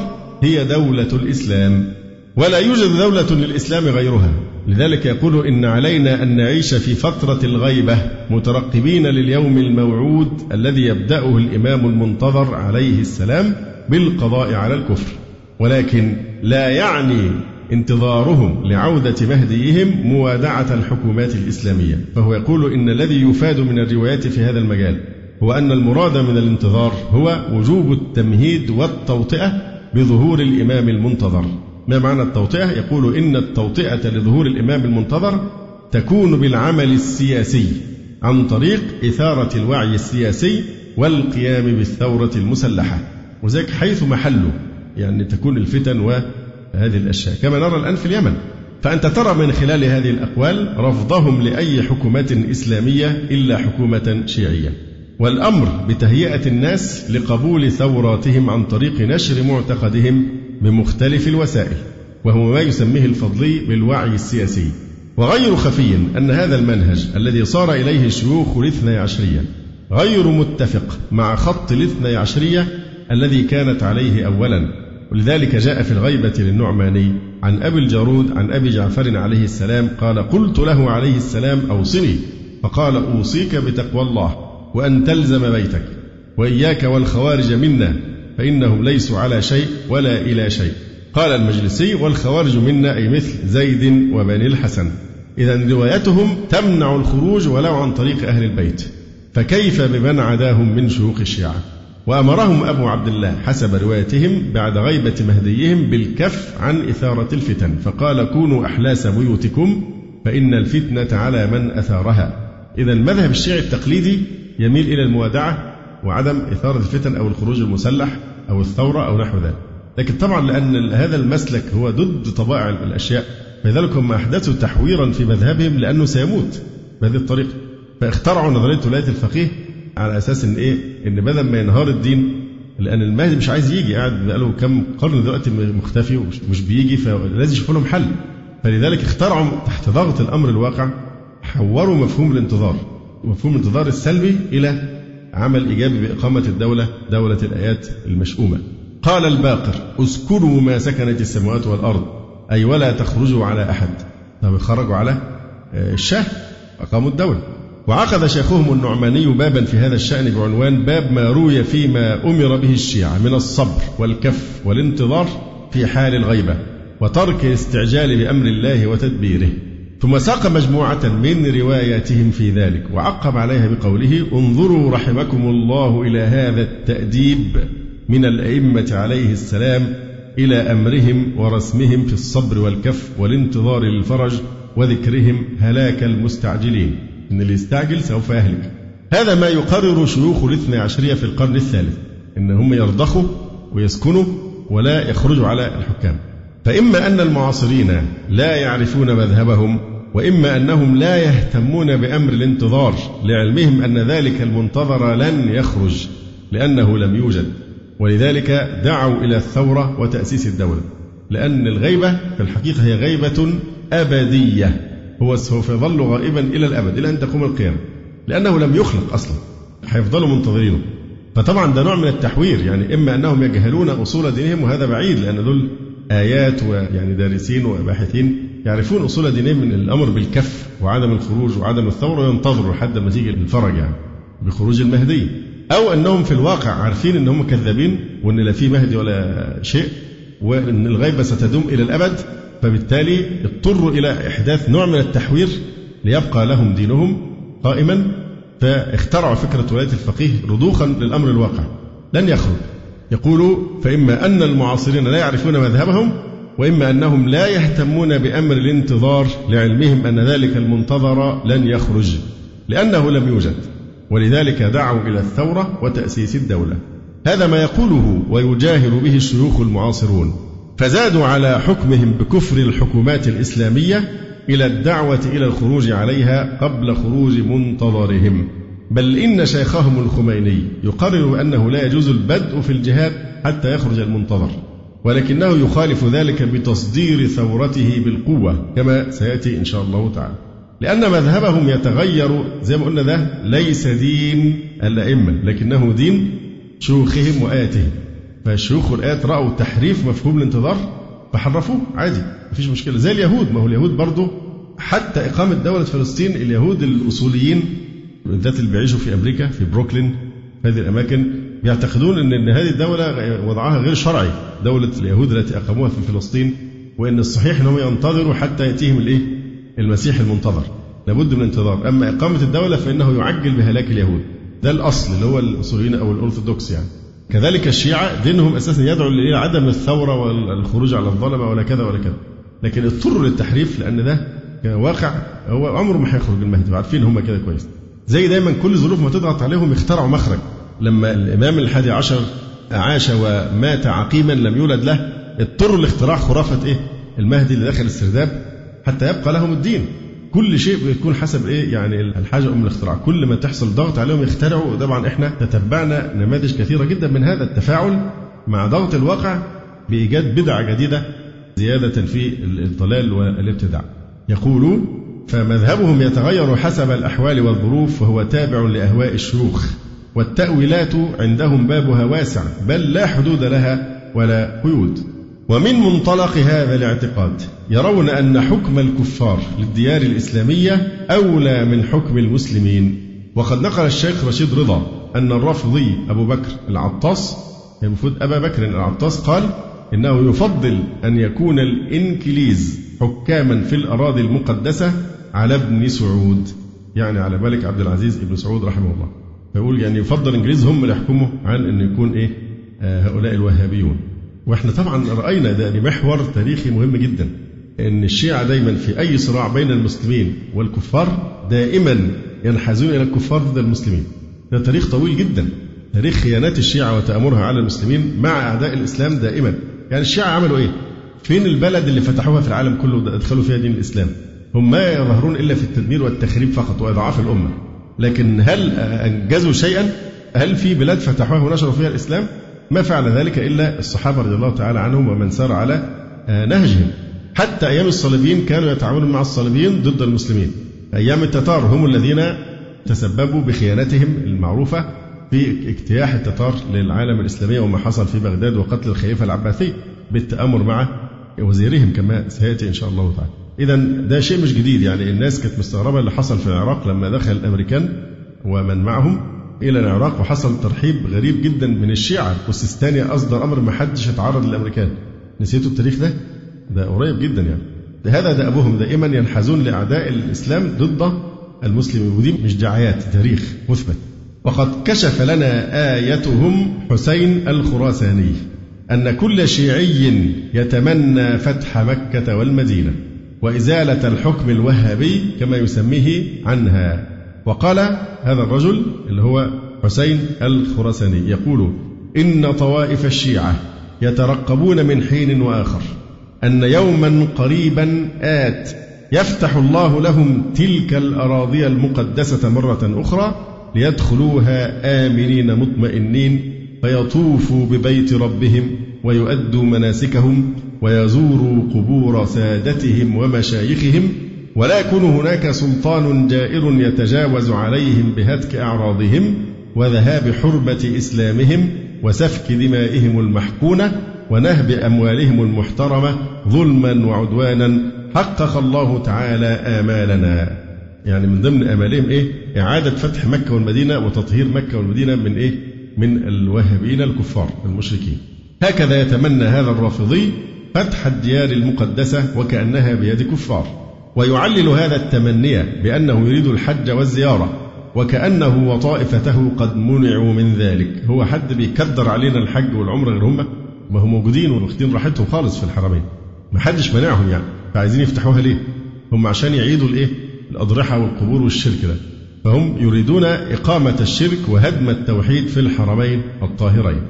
هي دولة الإسلام ولا يوجد دولة للإسلام غيرها. لذلك يقول إن علينا أن نعيش في فترة الغيبة مترقبين لليوم الموعود الذي يبدأه الإمام المنتظر عليه السلام بالقضاء على الكفر. ولكن لا يعني انتظارهم لعودة مهديهم موادعة الحكومات الإسلامية. فهو يقول إن الذي يفاد من الروايات في هذا المجال هو أن المراد من الانتظار هو وجوب التمهيد والتوطئة بظهور الإمام المنتظر. ما معنى التوطئة؟ يقول إن التوطئة لظهور الإمام المنتظر تكون بالعمل السياسي عن طريق إثارة الوعي السياسي والقيام بالثورة المسلحة وذلك حيث محله يعني تكون الفتن وهذه الأشياء كما نرى الآن في اليمن فأنت ترى من خلال هذه الأقوال رفضهم لأي حكومة إسلامية إلا حكومة شيعية والأمر بتهيئة الناس لقبول ثوراتهم عن طريق نشر معتقدهم بمختلف الوسائل وهو ما يسميه الفضلي بالوعي السياسي. وغير خفي أن هذا المنهج الذي صار إليه شيوخ الاثني عشرية غير متفق مع خط الاثني عشرية الذي كانت عليه أولا. ولذلك جاء في الغيبة للنعماني عن أبي الجارود عن أبي جعفر عليه السلام قال قلت له عليه السلام أوصني فقال أوصيك بتقوى الله وأن تلزم بيتك وإياك والخوارج منا فإنهم ليسوا على شيء ولا إلى شيء. قال المجلسي والخوارج منا أي مثل زيد وبني الحسن. إذا روايتهم تمنع الخروج ولو عن طريق أهل البيت. فكيف بمن عداهم من شيوخ الشيعة؟ وأمرهم أبو عبد الله حسب روايتهم بعد غيبة مهديهم بالكف عن إثارة الفتن. فقال كونوا أحلاس بيوتكم فإن الفتنة على من أثارها. إذا المذهب الشيعي التقليدي يميل إلى الموادعة وعدم إثارة الفتن أو الخروج المسلح أو الثورة أو نحو ذلك. لكن طبعا لأن هذا المسلك هو ضد طبائع الأشياء فلذلك هم أحدثوا تحويرا في مذهبهم لأنه سيموت بهذه الطريقة. فاخترعوا نظرية ولاية الفقيه على أساس إن إيه؟ إن بدل ما ينهار الدين لأن المهدي مش عايز يجي قاعد بقاله كم قرن دلوقتي مختفي ومش بيجي فلازم يشوفوا لهم حل. فلذلك اخترعوا تحت ضغط الأمر الواقع حوروا مفهوم الانتظار مفهوم الانتظار السلبي إلى عمل إيجابي بإقامة الدولة دولة الآيات المشؤومة. قال الباقر اسكنوا ما سكنت السماوات والأرض أي ولا تخرجوا على أحد. طب خرجوا على آه، الشاه أقاموا الدولة. وعقد شيخهم النعماني بابا في هذا الشأن بعنوان باب ما روي فيما أمر به الشيعة من الصبر والكف والانتظار في حال الغيبة وترك الاستعجال بأمر الله وتدبيره. ثم ساق مجموعة من رواياتهم في ذلك وعقب عليها بقوله انظروا رحمكم الله إلى هذا التأديب من الأئمة عليه السلام إلى أمرهم ورسمهم في الصبر والكف والانتظار للفرج وذكرهم هلاك المستعجلين. إن اللي يستعجل سوف يهلك. هذا ما يقرر شيوخ الاثنى عشرية في القرن الثالث. إن هم يرضخوا ويسكنوا ولا يخرجوا على الحكام. فإما أن المعاصرين لا يعرفون مذهبهم وإما أنهم لا يهتمون بأمر الانتظار لعلمهم أن ذلك المنتظر لن يخرج لأنه لم يوجد. ولذلك دعوا إلى الثورة وتأسيس الدولة. لأن الغيبة في الحقيقة هي غيبة أبدية. هو سوف يظل غائبا إلى الأبد إلى أن تقوم القيامة. لأنه لم يخلق أصلا هيفضلوا منتظرينه. فطبعا ده نوع من التحوير يعني إما أنهم يجهلون أصول دينهم وهذا بعيد لأن دول آيات ويعني دارسين وباحثين يعرفون أصول دينهم من الأمر بالكف وعدم الخروج وعدم الثورة وينتظروا لحد ما تيجي الفرج يعني بخروج المهدي. أو أنهم في الواقع عارفين أنهم كذابين وأن لا في مهدي ولا شيء وأن الغيبة ستدوم إلى الأبد. فبالتالي اضطروا إلى إحداث نوع من التحوير ليبقى لهم دينهم قائما. فاخترعوا فكرة ولاية الفقيه رضوخا للأمر الواقع. لن يخرج. يقول فإما أن المعاصرين لا يعرفون مذهبهم وإما أنهم لا يهتمون بأمر الانتظار لعلمهم أن ذلك المنتظر لن يخرج لأنه لم يوجد ولذلك دعوا إلى الثورة وتأسيس الدولة. هذا ما يقوله ويجاهر به الشيوخ المعاصرون. فزادوا على حكمهم بكفر الحكومات الإسلامية إلى الدعوة إلى الخروج عليها قبل خروج منتظرهم. بل إن شيخهم الخميني يقرر أنه لا يجوز البدء في الجهاد حتى يخرج المنتظر ولكنه يخالف ذلك بتصدير ثورته بالقوة كما سيأتي إن شاء الله تعالى. لأن مذهبهم يتغير زي ما قلنا ده ليس دين الأئمة لكنه دين شيوخهم وآياتهم. فشيوخ الآيات رأوا تحريف مفهوم الانتظار فحرفوه عادي مفيش مشكلة. زي اليهود ما هو اليهود برضه حتى إقامة دولة فلسطين اليهود الأصوليين بالذات اللي بيعيشوا في أمريكا في بروكلين هذه الأماكن يعتقدون أن أن هذه الدولة وضعها غير شرعي. دولة اليهود التي أقاموها في فلسطين وأن الصحيح أنهم ينتظروا حتى يأتيهم الإيه؟ المسيح المنتظر. لابد من انتظار. أما إقامة الدولة فإنه يعجل بهلاك اليهود. ده الأصل اللي هو الأصوليين أو الأرثوذكس يعني. كذلك الشيعة دينهم أساسا يدعو إلى عدم الثورة والخروج على الظلمة ولا كذا ولا كذا. لكن اضطروا للتحريف لأن ده واقع هو عمره ما هيخرج المهدي عارفين هم كده كويس. زي دايما كل ظروف ما تضغط عليهم يخترعوا مخرج. لما الإمام الحادي عشر عاش ومات عقيما لم يولد له اضطروا لاختراع خرافة إيه؟ المهدي اللي داخل السرداب حتى يبقى لهم الدين. كل شيء بيكون حسب إيه؟ يعني الحاجة أم الاختراع. كل ما تحصل ضغط عليهم يخترعوا. طبعا إحنا تتبعنا نماذج كثيرة جدا من هذا التفاعل مع ضغط الواقع بإيجاد بدع جديدة زيادة في الضلال والابتداع. يقول فمذهبهم يتغير حسب الأحوال والظروف وهو تابع لأهواء الشيوخ. والتأويلات عندهم بابها واسع بل لا حدود لها ولا قيود. ومن منطلق هذا الاعتقاد يرون أن حكم الكفار للديار الإسلامية أولى من حكم المسلمين. وقد نقل الشيخ رشيد رضا أن الرافضي أبو بكر العطاس المفروض أبا بكر العطاس قال إنه يفضل أن يكون الإنكليز حكاما في الأراضي المقدسة على ابن سعود. يعني على ملك عبد العزيز ابن سعود رحمه الله. فيقول يعني يفضل الإنجليز هم اللي يحكموا عن أن يكون إيه؟ آه هؤلاء الوهابيون. وإحنا طبعا رأينا ده محور تاريخي مهم جدا. أن الشيعة دايما في أي صراع بين المسلمين والكفار دائما ينحازون إلى الكفار ضد المسلمين. ده تاريخ طويل جدا. تاريخ خيانات الشيعة وتآمرها على المسلمين مع أعداء الإسلام دائما. يعني الشيعة عملوا إيه؟ فين البلد اللي فتحوها في العالم كله ادخلوا فيها دين الإسلام؟ هم ما يظهرون إلا في التدمير والتخريب فقط وإضعاف الأمة. لكن هل أنجزوا شيئا؟ هل في بلاد فتحوها ونشروا فيها الإسلام؟ ما فعل ذلك إلا الصحابة رضي الله تعالى عنهم ومن سار على آه، نهجهم. حتى أيام الصليبيين كانوا يتعاونون مع الصليبيين ضد المسلمين. أيام التتار هم الذين تسببوا بخيانتهم المعروفة في اجتياح التتار للعالم الإسلامي وما حصل في بغداد وقتل الخليفة العباسي بالتآمر مع وزيرهم كما سيأتي إن شاء الله تعالى. إذا ده شيء مش جديد يعني. الناس كانت مستغربة اللي حصل في العراق لما دخل الأمريكان ومن معهم إلى العراق وحصل ترحيب غريب جدا من الشيعة. والسيستاني أصدر أمر ما حدش يتعرض للأمريكان. نسيتوا التاريخ ده؟ ده قريب جدا يعني. هذا دأبهم دائما ينحازون لأعداء الإسلام ضد المسلمين ودي مش دعايات تاريخ مثبت. وقد كشف لنا آيتهم حسين الخراساني أن كل شيعي يتمنى فتح مكة والمدينة. وإزالة الحكم الوهابي كما يسميه عنها. وقال هذا الرجل اللي هو حسين الخراساني يقول إن طوائف الشيعة يترقبون من حين وآخر أن يوما قريبا آت يفتح الله لهم تلك الأراضي المقدسة مرة أخرى ليدخلوها آمنين مطمئنين فيطوفوا ببيت ربهم ويؤدوا مناسكهم ويزوروا قبور سادتهم ومشايخهم ولا يكون هناك سلطان جائر يتجاوز عليهم بهتك أعراضهم وذهاب حرمة إسلامهم وسفك دمائهم المحقونة ونهب أموالهم المحترمة ظلما وعدوانا حقق الله تعالى آمالنا. يعني من ضمن آمالهم إيه؟ إعادة فتح مكة والمدينة وتطهير مكة والمدينة من إيه؟ من الوهابيين الكفار المشركين. هكذا يتمنى هذا الرافضي فتح الديار المقدسة وكأنها بيد كفار ويعلل هذا التمني بأنه يريد الحج والزيارة وكأنه وطائفته قد منعوا من ذلك. هو حد بيكدر علينا الحج والعمرة غير هم ما هم موجودين واخدين راحتهم خالص في الحرمين. ما حدش منعهم يعني. فعايزين يفتحوها ليه؟ هم عشان يعيدوا الإيه؟ الأضرحة والقبور والشرك ده. فهم يريدون إقامة الشرك وهدم التوحيد في الحرمين الطاهرين.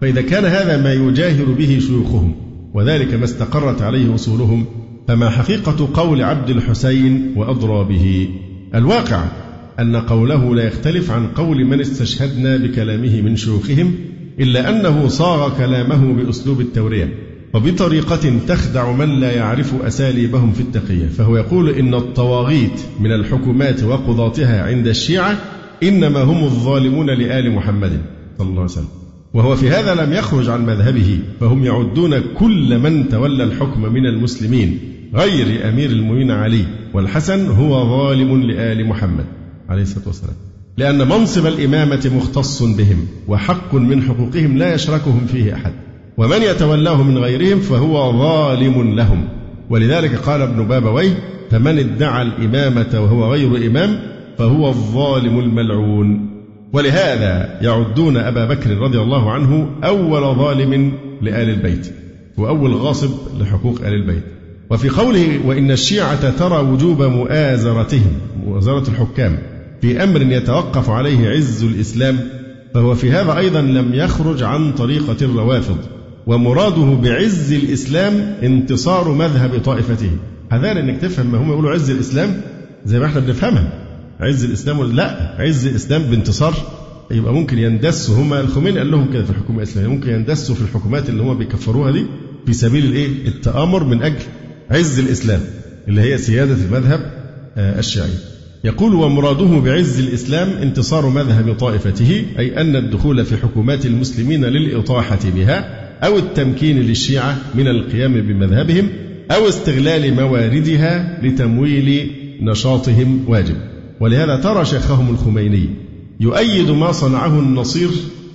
فإذا كان هذا ما يجاهر به شيوخهم وذلك ما استقرت عليه أصولهم فما حقيقة قول عبد الحسين وأضرى به الواقع أن قوله لا يختلف عن قول من استشهدنا بكلامه من شيوخهم إلا أنه صاغ كلامه بأسلوب التورية وبطريقة تخدع من لا يعرف أساليبهم في التقية فهو يقول إن الطواغيت من الحكومات وقضاتها عند الشيعة إنما هم الظالمون لآل محمد. صلى الله عليه وسلم. وهو في هذا لم يخرج عن مذهبه فهم يعدون كل من تولى الحكم من المسلمين غير أمير المؤمنين علي والحسن هو ظالم لآل محمد عليه الصلاة والسلام. لأن منصب الإمامة مختص بهم وحق من حقوقهم لا يشركهم فيه أحد. ومن يتولاه من غيرهم فهو ظالم لهم. ولذلك قال ابن بابويه فمن ادعى الإمامة وهو غير إمام فهو الظالم الملعون. ولهذا يعدون أبا بكر رضي الله عنه أول ظالم لآل البيت وأول غاصب لحقوق آل البيت. وفي قوله وإن الشيعة ترى وجوب مؤازرتهم مؤازرة الحكام. في أمر يتوقف عليه عز الإسلام فهو في هذا أيضا لم يخرج عن طريقة الروافض ومراده بعز الإسلام انتصار مذهب طائفته. حذار إنك تفهم ما هم يقولوا عز الإسلام زي ما إحنا بنفهمها. عز الإسلام لا؟ عز الإسلام بانتصار يبقى ممكن يندسوا هم الخميني قال لهم كده في الحكومة الإسلامية. ممكن يندسوا في الحكومات اللي هم بيكفروها دي في سبيل الإيه؟ التآمر من أجل عز الإسلام اللي هي سيادة المذهب آه، الشيعي. يقول ومراده بعز الإسلام انتصار مذهب طائفته أي أن الدخول في حكومات المسلمين للإطاحة بها أو التمكين للشيعة من القيام بمذهبهم أو استغلال مواردها لتمويل نشاطهم واجب. ولهذا ترى شيخهم الخميني يؤيد ما صنعه النصير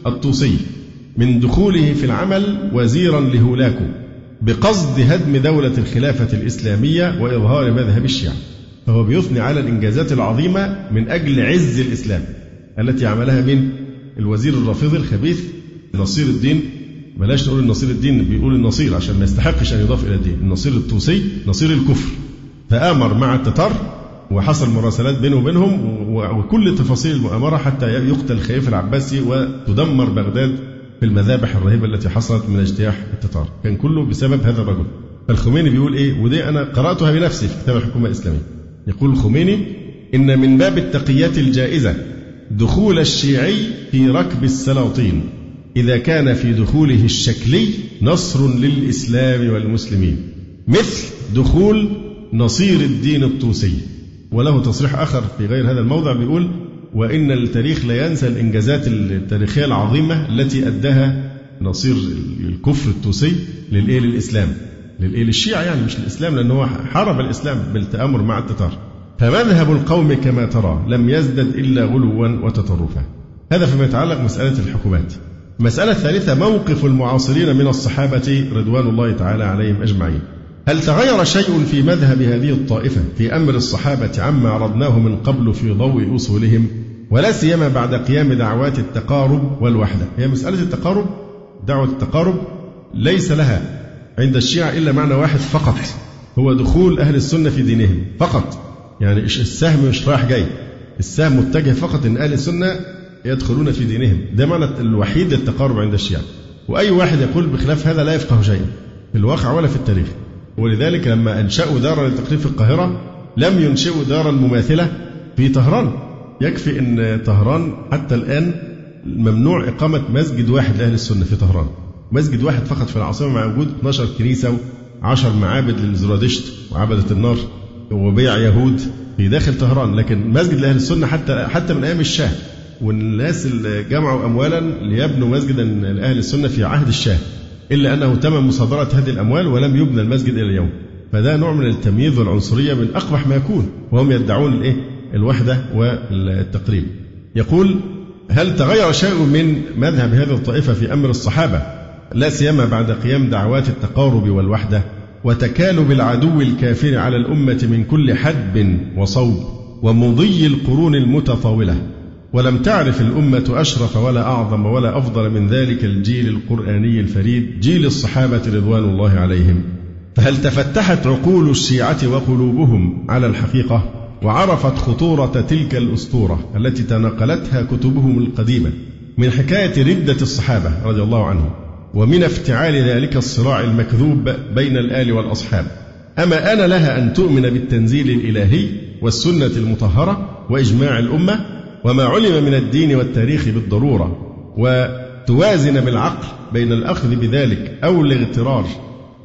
الطوسي من دخوله في العمل وزيرا لهولاكو بقصد هدم دولة الخلافة الإسلامية وإظهار مذهب الشيعة فهو بيثني على الإنجازات العظيمة من أجل عز الإسلام التي عملها من الوزير الرافضي الخبيث نصير الدين. بلاش نقول النصير الدين بيقول النصير عشان ما يستحقش أن يضاف إلى الدين. النصير الطوسي نصير الكفر. فآمر مع التتار وحصل مراسلات بينه وبينهم وكل تفاصيل المؤامرة حتى يقتل الخليفة العباسي وتدمر بغداد في المذابح الرهيبة التي حصلت من اجتياح التتار. كان كله بسبب هذا الرجل. فالخميني بيقول إيه؟ ودي أنا قرأتها بنفسي في كتاب الحكومة الإسلامية. يقول الخميني إن من باب التقيات الجائزة دخول الشيعي في ركب السلاطين. إذا كان في دخوله الشكلي نصر للإسلام والمسلمين. مثل دخول نصير الدين الطوسي. وله تصريح آخر في غير هذا الموضع بيقول وإن التاريخ لا ينسى الإنجازات التاريخية العظيمة التي أداها نصير الكفر الطوسي للإيه؟ للإسلام. للإيه؟ للشيعة يعني مش الإسلام لأنه هو حارب الإسلام بالتآمر مع التتار. فمذهب القوم كما ترى لم يزدد إلا غلوا وتطرفا. هذا فيما يتعلق مسألة الحكومات. المسألة الثالثة موقف المعاصرين من الصحابة رضوان الله تعالى عليهم أجمعين. هل تغير شيء في مذهب هذه الطائفة في أمر الصحابة عما عرضناه من قبل في ضوء أصولهم؟ ولا سيما بعد قيام دعوات التقارب والوحدة. هي مسألة التقارب دعوة التقارب ليس لها عند الشيعة إلا معنى واحد فقط هو دخول أهل السنة في دينهم فقط. يعني السهم مش رايح جاي؟ السهم متجه فقط أن أهل السنة يدخلون في دينهم. ده معنى الوحيد للتقارب عند الشيعة. وأي واحد يقول بخلاف هذا لا يفقه شيئا في الواقع ولا في التاريخ. ولذلك لما أنشأوا دارا للتقريب في القاهرة لم ينشئوا دارا مماثلة في طهران. يكفي أن طهران حتى الآن ممنوع إقامة مسجد واحد لأهل السنة في طهران. مسجد واحد فقط في العاصمة مع وجود 12 كنيسة و10 معابد للزرادشت وعبدة النار وبيع يهود في داخل طهران. لكن مسجد لأهل السنة حتى حتى من أيام الشاه والناس اللي جمعوا أموالا ليبنوا مسجدا لأهل السنة في عهد الشاه. إلا أنه تم مصادرة هذه الأموال ولم يبنى المسجد إلى اليوم. فده نوع من التمييز والعنصرية من أقبح ما يكون وهم يدعون الإيه؟ الوحدة والتقريب. يقول هل تغير شيء من مذهب هذه الطائفة في أمر الصحابة؟ لا سيما بعد قيام دعوات التقارب والوحدة وتكالب العدو الكافر على الأمة من كل حدب وصوب ومضي القرون المتطاولة. ولم تعرف الأمة أشرف ولا أعظم ولا أفضل من ذلك الجيل القرآني الفريد جيل الصحابة رضوان الله عليهم. فهل تفتحت عقول الشيعة وقلوبهم على الحقيقة؟ وعرفت خطورة تلك الأسطورة التي تناقلتها كتبهم القديمة من حكاية ردة الصحابة رضي الله عنهم ومن افتعال ذلك الصراع المكذوب بين الآل والأصحاب. أما أنا لها أن تؤمن بالتنزيل الإلهي والسنة المطهرة وإجماع الأمة وما علم من الدين والتاريخ بالضرورة وتوازن بالعقل بين الأخذ بذلك أو الاغترار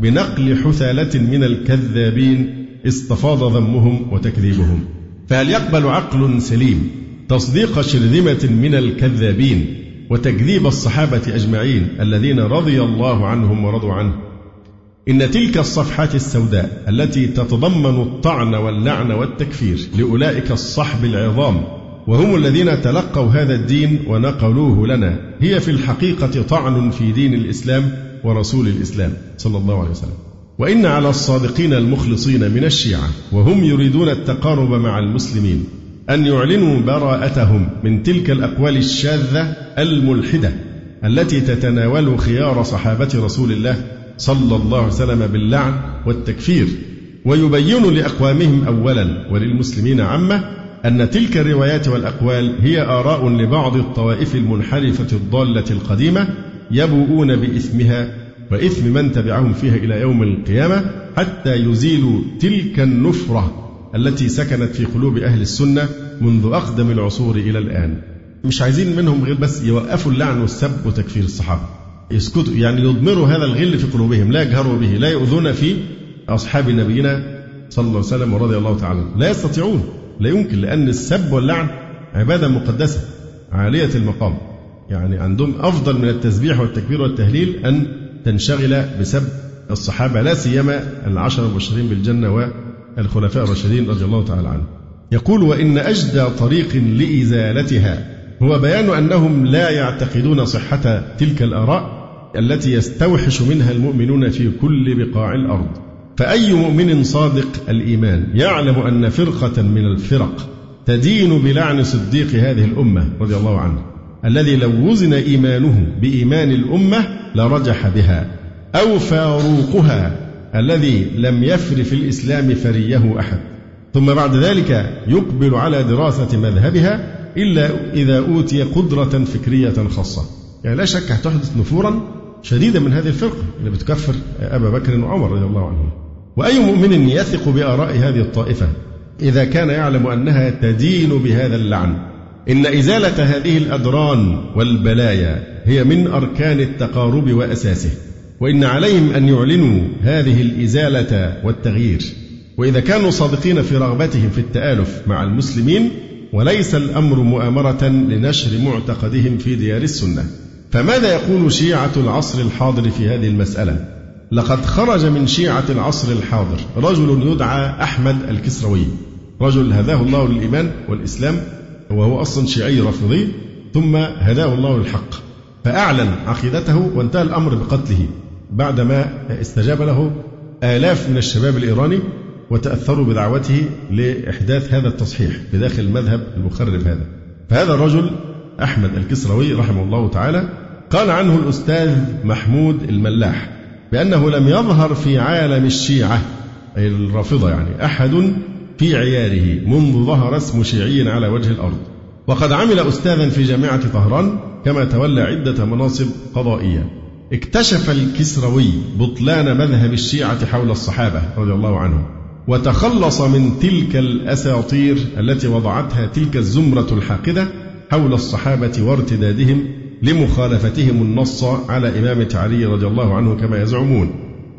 بنقل حثالة من الكذابين استفاض ذمهم وتكذيبهم. فهل يقبل عقل سليم تصديق شرذمة من الكذابين وتكذيب الصحابة أجمعين الذين رضي الله عنهم ورضوا عنه؟ إن تلك الصفحات السوداء التي تتضمن الطعن واللعن والتكفير لأولئك الصحب العظام وهم الذين تلقوا هذا الدين ونقلوه لنا. هي في الحقيقة طعن في دين الإسلام ورسول الإسلام صلى الله عليه وسلم. وإن على الصادقين المخلصين من الشيعة وهم يريدون التقارب مع المسلمين أن يعلنوا براءتهم من تلك الأقوال الشاذة الملحدة التي تتناول خيار صحابة رسول الله صلى الله عليه وسلم باللعن والتكفير ويبين لأقوامهم أولا وللمسلمين عامة أن تلك الروايات والأقوال هي آراء لبعض الطوائف المنحرفة الضالة القديمة يبوؤون بإثمها وإثم من تبعهم فيها إلى يوم القيامة حتى يزيلوا تلك النفرة التي سكنت في قلوب أهل السنة منذ أقدم العصور إلى الآن. مش عايزين منهم غير بس يوقفوا اللعن والسب وتكفير الصحابة. يسكتوا يعني يضمروا هذا الغل في قلوبهم لا يجهروا به لا يؤذون في أصحاب نبينا صلى الله عليه وسلم ورضي الله تعالى لا يستطيعون. لا يمكن لأن السب واللعن عبادة مقدسة عالية المقام. يعني عندهم أفضل من التسبيح والتكبير والتهليل أن تنشغل بسب الصحابة لا سيما العشر المبشرين بالجنة والخلفاء الراشدين رضي الله تعالى عنهم. يقول وإن أجدى طريق لإزالتها. هو بيان أنهم لا يعتقدون صحة تلك الآراء التي يستوحش منها المؤمنون في كل بقاع الأرض. فأي مؤمن صادق الإيمان يعلم أن فرقة من الفرق تدين بلعن صديق هذه الأمة رضي الله عنه. الذي لو وزن إيمانه بإيمان الأمة لرجح بها أو فاروقها الذي لم يفر في الإسلام فريه أحد. ثم بعد ذلك يقبل على دراسة مذهبها إلا إذا أوتي قدرة فكرية خاصة. يعني لا شك هتحدث نفورا شديدا من هذه الفرقة اللي بتكفر أبا بكر وعمر رضي الله عنهم. وأي مؤمن يثق بآراء هذه الطائفة إذا كان يعلم أنها تدين بهذا اللعن؟ إن إزالة هذه الأدران والبلايا هي من أركان التقارب وأساسه وإن عليهم أن يعلنوا هذه الإزالة والتغيير. وإذا كانوا صادقين في رغبتهم في التآلف مع المسلمين وليس الأمر مؤامرة لنشر معتقدهم في ديار السنة. فماذا يقول شيعة العصر الحاضر في هذه المسألة؟ لقد خرج من شيعة العصر الحاضر رجل يدعى أحمد الكسروي. رجل هداه الله للإيمان والإسلام وهو أصلا شيعي رافضي ثم هداه الله للحق. فأعلن عقيدته وانتهى الأمر بقتله. بعدما استجاب له آلاف من الشباب الإيراني وتأثروا بدعوته لإحداث هذا التصحيح بداخل المذهب المخرب هذا. فهذا الرجل أحمد الكسروي رحمه الله تعالى قال عنه الأستاذ محمود الملاح. بأنه لم يظهر في عالم الشيعة أي الرافضة يعني أحد في عياره منذ ظهر اسم شيعي على وجه الأرض. وقد عمل أستاذا في جامعة طهران كما تولى عدة مناصب قضائية. اكتشف الكسروي بطلان مذهب الشيعة حول الصحابة رضي الله عنهم وتخلص من تلك الأساطير التي وضعتها تلك الزمرة الحاقدة حول الصحابة وارتدادهم لمخالفتهم النص على إمامة علي رضي الله عنه كما يزعمون.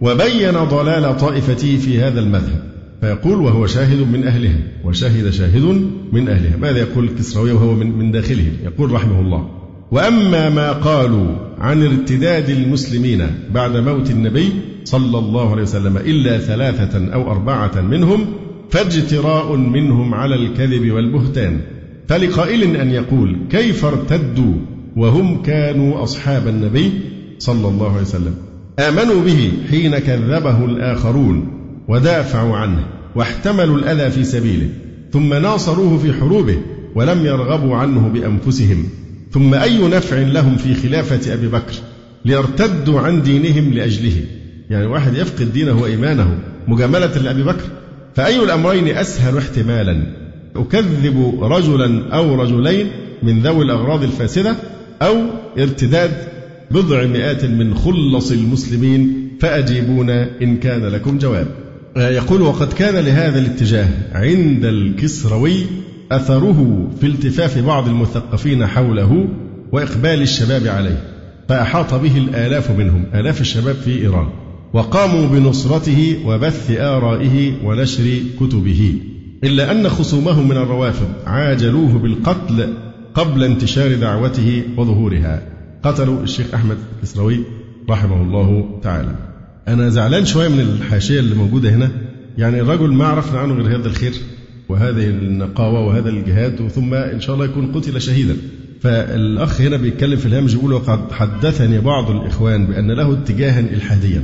وبين ضلال طائفته في هذا المذهب. فيقول وهو شاهد من أهلها وشهد شاهد من أهلها ماذا يقول الكسروي وهو من, من داخلهم؟ يقول رحمه الله وأما ما قالوا عن ارتداد المسلمين بعد موت النبي صلى الله عليه وسلم إلا ثلاثة أو أربعة منهم فاجتراء منهم على الكذب والبهتان. فلقائل أن يقول كيف ارتدوا وهم كانوا أصحاب النبي صلى الله عليه وسلم. آمنوا به حين كذبه الآخرون ودافعوا عنه واحتملوا الأذى في سبيله ثم ناصروه في حروبه ولم يرغبوا عنه بأنفسهم. ثم أي نفع لهم في خلافة أبي بكر ليرتدوا عن دينهم لأجله يعني واحد يفقد دينه وإيمانه مجاملة لأبي بكر فأي الأمرين أسهل احتمالا؟ أكذب رجلا أو رجلين من ذوي الأغراض الفاسدة أو ارتداد بضع مئات من خلص المسلمين فأجيبونا إن كان لكم جواب. يقول وقد كان لهذا الاتجاه عند الكسروي أثره في التفاف بعض المثقفين حوله وإقبال الشباب عليه فأحاط به الآلاف منهم آلاف الشباب في إيران وقاموا بنصرته وبث آرائه ونشر كتبه إلا أن خصومه من الروافض عاجلوه بالقتل قبل انتشار دعوته وظهورها. قتلوا الشيخ أحمد الكسروي رحمه الله تعالى. أنا زعلان شوية من الحاشية اللي موجودة هنا. يعني الرجل ما عرفنا عنه غير هذا الخير وهذه النقاوة وهذا الجهاد ثم إن شاء الله يكون قتل شهيدا. فالأخ هنا بيتكلم في الهامش يقول وقد حدثني بعض الإخوان بأن له اتجاها إلحاديا.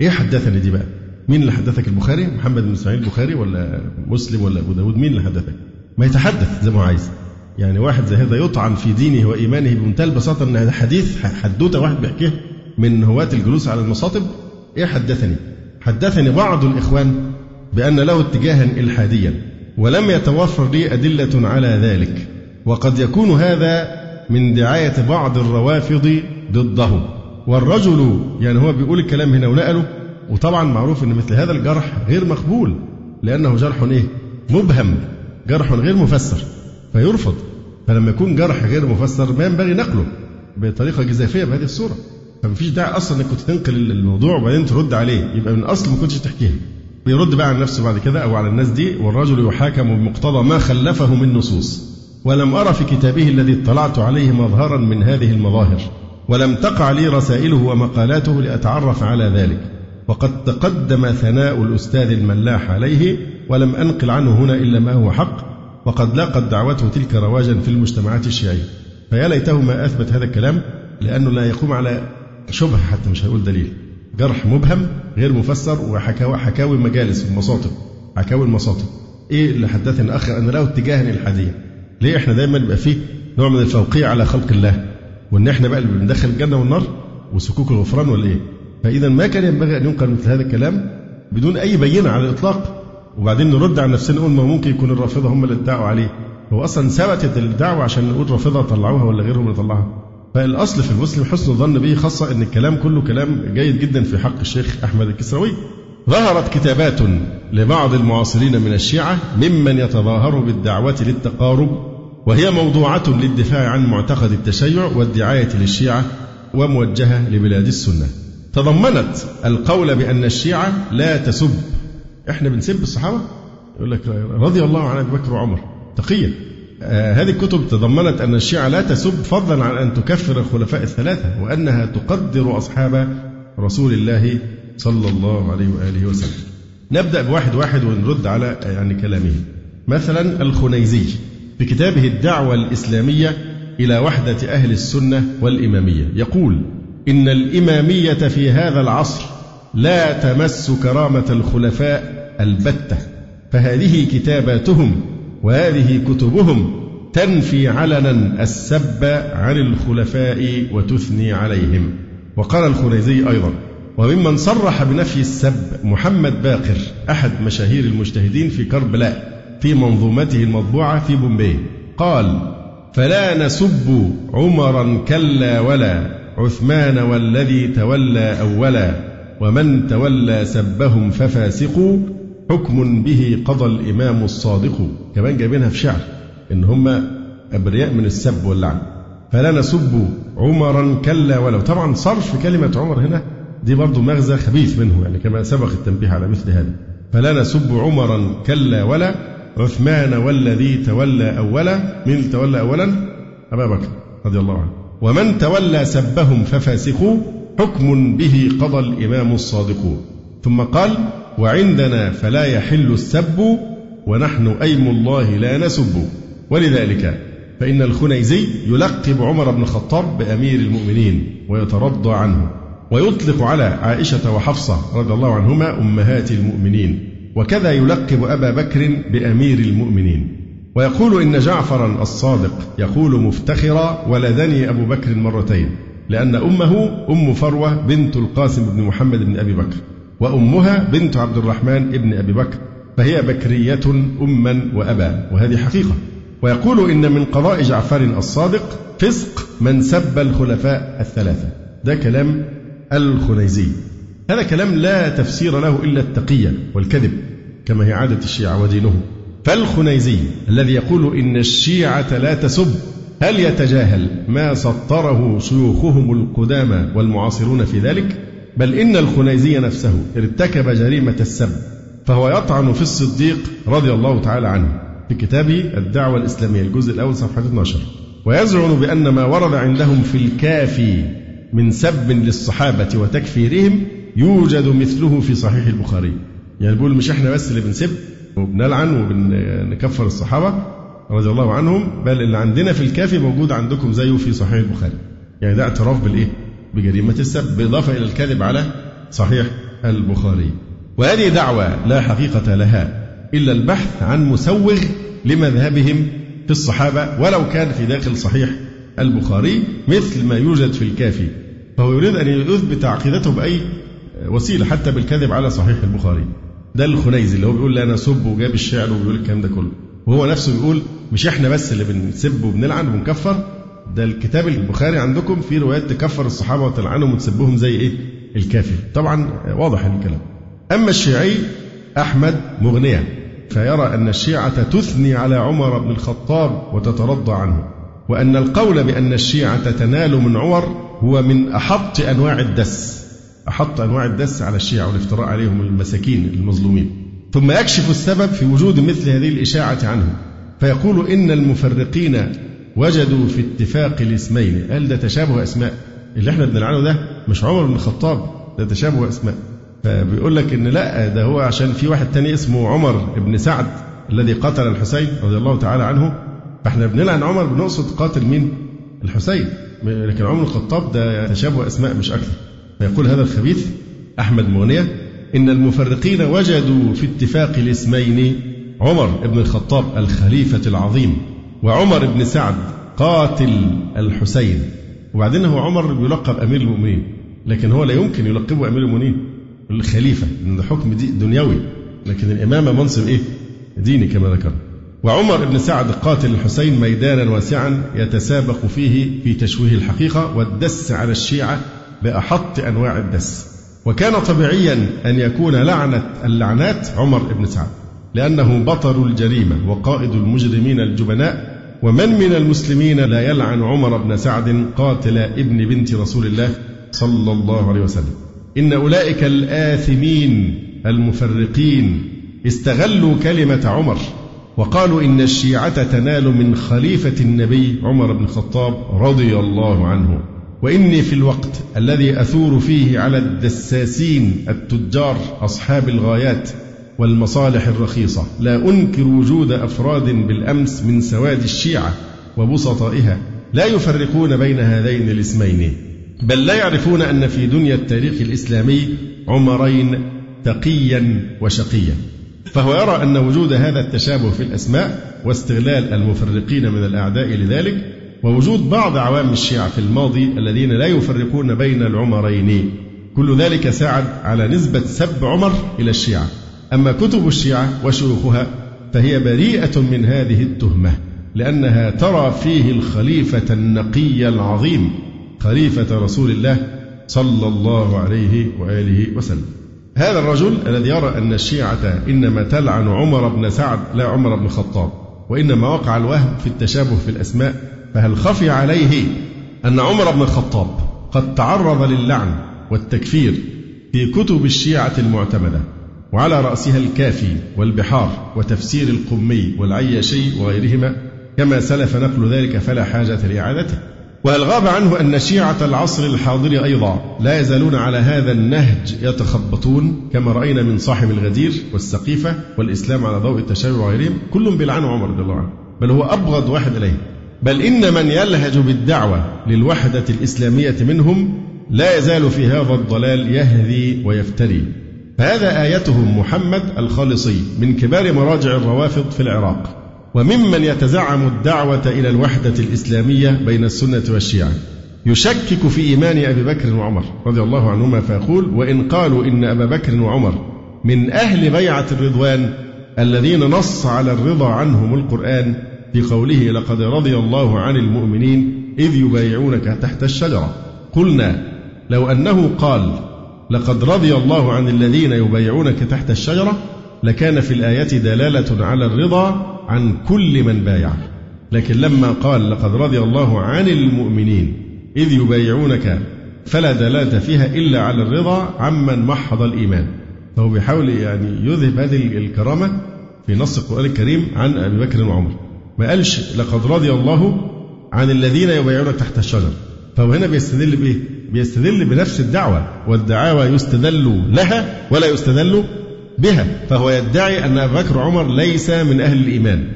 إيه حدثني دي بقى؟ مين اللي حدثك البخاري؟ محمد بن إسماعيل البخاري ولا مسلم ولا أبو داود؟ مين اللي حدثك؟ ما يتحدث زي ما عايز. يعني واحد زي هذا يطعن في دينه وإيمانه بمنتهى البساطة أن هذا حديث حدوتة واحد بيحكيها من هواة الجلوس على المصاطب. إيه حدثني؟ حدثني بعض الإخوان بأن له اتجاها إلحاديا ولم يتوفر لي أدلة على ذلك وقد يكون هذا من دعاية بعض الروافض ضده. والرجل يعني هو بيقول الكلام هنا ونقله وطبعا معروف أن مثل هذا الجرح غير مقبول لأنه جرح إيه؟ مبهم جرح غير مفسر. فيرفض. فلما يكون جرح غير مفسر ما ينبغي نقله بطريقة جزافية بهذه الصورة. فمفيش داعي أصلا إنك كنت تنقل الموضوع وبعدين ترد عليه. يبقى من الاصل ما كنتش تحكيها بيرد بقى عن نفسه بعد كده أو على الناس دي والرجل يحاكم بمقتضى ما خلفه من نصوص. ولم أرى في كتابه الذي اطلعت عليه مظهرا من هذه المظاهر. ولم تقع لي رسائله ومقالاته لأتعرف على ذلك. وقد تقدم ثناء الأستاذ الملاح عليه ولم أنقل عنه هنا إلا ما هو حق. وقد لاقت دعوته تلك رواجا في المجتمعات الشيعية. فيا ليته ما أثبت هذا الكلام لأنه لا يقوم على شبهة حتى مش هيقول دليل. جرح مبهم غير مفسر وحكاوي حكاوي مجالس المصاطب حكاوي المصاطب إيه اللي حدثني الاخ أن له اتجاها الحاديا ليه إحنا دايما بيبقى فيه نوع من الفوقيه على خلق الله؟ وإن إحنا بقى اللي بندخل الجنة والنار وسكوك الغفران ولا إيه؟ فاذا ما كان ينبغي أن ينقل مثل هذا الكلام بدون أي بينة على الإطلاق. وبعدين نرد على نفسنا نقول ما ممكن يكون الرافضة هم اللي ادعوا عليه. هو أصلا ثبتت الدعوة عشان نقول رافضة طلعوها ولا غيرهم اللي طلعها. فالأصل في المسلم حسن الظن به خاصة أن الكلام كله كلام جيد جدا في حق الشيخ أحمد الكسروي ظهرت كتابات لبعض المعاصرين من الشيعة ممن يتظاهر بالدعوة للتقارب وهي موضوعة للدفاع عن معتقد التشيع والدعاية للشيعة وموجهة لبلاد السنة. تضمنت القول بأن الشيعة لا تسب إحنا بنسب الصحابة؟ يقول لك رضي الله عن أبي بكر وعمر. تقية آه هذه الكتب تضمنت أن الشيعة لا تسب فضلا عن أن تكفر الخلفاء الثلاثة وأنها تقدر أصحاب رسول الله صلى الله عليه وآله وسلم. نبدأ بواحد واحد ونرد على يعني كلامه. مثلا الخنيزي في كتابه الدعوة الإسلامية إلى وحدة أهل السنة والإمامية يقول إن الإمامية في هذا العصر لا تمس كرامة الخلفاء البتة فهذه كتاباتهم وهذه كتبهم تنفي علنا السب عن الخلفاء وتثني عليهم. وقال الخنيزي أيضا وممن صرح بنفي السب محمد باقر أحد مشاهير المجتهدين في كربلاء في منظومته المطبوعة في بومبي قال فلا نسب عمرا كلا ولا عثمان والذي تولى أولا. ومن تولى سبهم ففاسقوا حكم به قضى الإمام الصادق. كمان جايبينها في شعر إن هم أبرياء من السب واللعن. فلا نسب عمرا كلا ولو. طبعا صرف كلمة عمر هنا دي برضه مغزى خبيث منه يعني كما سبق التنبيه على مثل هذا. فلا نسب عمرا كلا ولا. عثمان والذي تولى أولا. من تولى أولا؟ أبا بكر رضي الله عنه. ومن تولى سبهم ففاسقوا حكم به قضى الإمام الصادق. ثم قال وعندنا فلا يحل السب ونحن أيم الله لا نسب. ولذلك فإن الخنيزي يلقب عمر بن الخطاب بأمير المؤمنين ويترضى عنه ويطلق على عائشة وحفصة رضي الله عنهما أمهات المؤمنين وكذا يلقب أبا بكر بأمير المؤمنين. ويقول إن جعفرا الصادق يقول مفتخرا ولدني أبو بكر مرتين. لأن أمه أم فروة بنت القاسم بن محمد بن أبي بكر وأمها بنت عبد الرحمن بن أبي بكر فهي بكرية أما وأبا وهذه حقيقة. ويقول إن من قضاء جعفر الصادق فسق من سب الخلفاء الثلاثة. ده كلام الخنيزي. هذا كلام لا تفسير له إلا التقية والكذب كما هي عادة الشيعة ودينهم. فالخنيزي الذي يقول إن الشيعة لا تسب هل يتجاهل ما سطره شيوخهم القدامى والمعاصرون في ذلك؟ بل إن الخنيزي نفسه ارتكب جريمة السب فهو يطعن في الصديق رضي الله تعالى عنه في كتابه الدعوة الإسلامية الجزء الأول صفحة 12 ويزعم بأن ما ورد عندهم في الكافي من سب للصحابة وتكفيرهم يوجد مثله في صحيح البخاري يعني بيقول مش إحنا بس اللي بنسب وبنلعن وبنكفر الصحابة رضي الله عنهم بل اللي عندنا في الكافي موجود عندكم زيه في صحيح البخاري. يعني ده اعتراف بالإيه؟ بجريمة السب بالإضافة إلى الكذب على صحيح البخاري. وهذه دعوة لا حقيقة لها إلا البحث عن مسوغ لمذهبهم في الصحابة ولو كان في داخل صحيح البخاري مثل ما يوجد في الكافي. فهو يريد أن يثبت عقيدته بأي وسيلة حتى بالكذب على صحيح البخاري. ده الخنيزي اللي هو بيقول لا نسب وجاب الشعر وبيقول الكلام ده كله. وهو نفسه بيقول مش إحنا بس اللي بنسب وبنلعن وبنكفر ده الكتاب البخاري عندكم فيه روايات تكفر الصحابة وتلعنهم وتسبهم زي إيه؟ الكافر. طبعا واضح الكلام. أما الشيعي أحمد مغنيه فيرى أن الشيعة تثني على عمر بن الخطاب وتترضى عنه. وأن القول بأن الشيعة تنال من عمر هو من أحط أنواع الدس. أحط أنواع الدس على الشيعة والافتراء عليهم المساكين المظلومين. ثم يكشف السبب في وجود مثل هذه الإشاعة عنهم. فيقول إن المفرقين وجدوا في اتفاق الاسمين. قال ده تشابه أسماء. اللي إحنا بنلعنه ده مش عمر بن الخطاب ده تشابه أسماء. فبيقول لك إن لا ده هو عشان في واحد تاني اسمه عمر بن سعد الذي قتل الحسين رضي الله تعالى عنه. فإحنا بنلعن عمر بنقصد قاتل مين؟ الحسين. لكن عمر الخطاب ده تشابه أسماء مش أكثر. فيقول هذا الخبيث أحمد مغنية إن المفرقين وجدوا في اتفاق الاسمين عمر بن الخطاب الخليفة العظيم وعمر بن سعد قاتل الحسين. وبعدين هو عمر بيلقب أمير المؤمنين لكن هو لا يمكن يلقبه أمير المؤمنين الخليفة لأن ده حكم دي دنيوي. لكن الإمامة منصب إيه؟ ديني كما ذكر. وعمر بن سعد قاتل الحسين ميدانا واسعا يتسابق فيه في تشويه الحقيقة والدس على الشيعة بأحط أنواع الدس. وكان طبيعيا أن يكون لعنة اللعنات عمر بن سعد. لأنه بطل الجريمة وقائد المجرمين الجبناء ومن من المسلمين لا يلعن عمر بن سعد قاتل ابن بنت رسول الله صلى الله عليه وسلم. إن أولئك الآثمين المفرقين استغلوا كلمة عمر وقالوا إن الشيعة تنال من خليفة النبي عمر بن الخطاب رضي الله عنه. وإني في الوقت الذي أثور فيه على الدساسين التجار أصحاب الغايات والمصالح الرخيصة. لا أنكر وجود أفراد بالأمس من سواد الشيعة وبسطائها. لا يفرقون بين هذين الاسمين. بل لا يعرفون أن في دنيا التاريخ الإسلامي عمرين تقيا وشقيا. فهو يرى أن وجود هذا التشابه في الأسماء واستغلال المفرقين من الأعداء لذلك ووجود بعض عوام الشيعة في الماضي الذين لا يفرقون بين العمرين. كل ذلك ساعد على نسبة سب عمر إلى الشيعة. أما كتب الشيعة وشيوخها فهي بريئة من هذه التهمة لأنها ترى فيه الخليفة النقي العظيم خليفة رسول الله صلى الله عليه وآله وسلم. هذا الرجل الذي يرى أن الشيعة إنما تلعن عمر بن سعد لا عمر بن الخطاب وإنما وقع الوهم في التشابه في الأسماء فهل خفي عليه أن عمر بن الخطاب قد تعرض للعن والتكفير في كتب الشيعة المعتمدة؟ وعلى رأسها الكافي والبحار وتفسير القمي والعياشي وغيرهما كما سلف نقل ذلك فلا حاجة لإعادته. وهل غاب عنه أن شيعة العصر الحاضر أيضا لا يزالون على هذا النهج يتخبطون كما رأينا من صاحب الغدير والسقيفة والإسلام على ضوء التشيع وغيرهم كلهم بيلعنوا عمر رضي الله عنه بل هو أبغض واحد إليه. بل إن من يلهج بالدعوة للوحدة الإسلامية منهم لا يزال في هذا الضلال يهذي ويفتري. فهذا آيتهم محمد الخالصي من كبار مراجع الروافض في العراق وممن يتزعم الدعوة إلى الوحدة الإسلامية بين السنة والشيعة. يشكك في إيمان أبي بكر وعمر رضي الله عنهما فيقول وإن قالوا إن أبا بكر وعمر من أهل بيعة الرضوان الذين نص على الرضا عنهم القرآن في قوله لقد رضي الله عن المؤمنين إذ يبايعونك تحت الشجرة قلنا لو أنه قال لقد رضي الله عن الذين يبايعونك تحت الشجرة لكان في الآية دلالة على الرضا عن كل من بايع لكن لما قال لقد رضي الله عن المؤمنين إذ يبايعونك فلا دلالة فيها إلا على الرضا عمن محض الإيمان. فهو بيحاول يعني يذهب هذه الكرامة في نص القرآن الكريم عن أبي بكر وعمر. ما قالش لقد رضي الله عن الذين يبايعونك تحت الشجر فهو هنا بيستدل بإيه؟ بيستدل بنفس الدعوة والدعاوى يستدل لها ولا يستدل بها فهو يدعي أن أبا بكر وعمر ليس من أهل الإيمان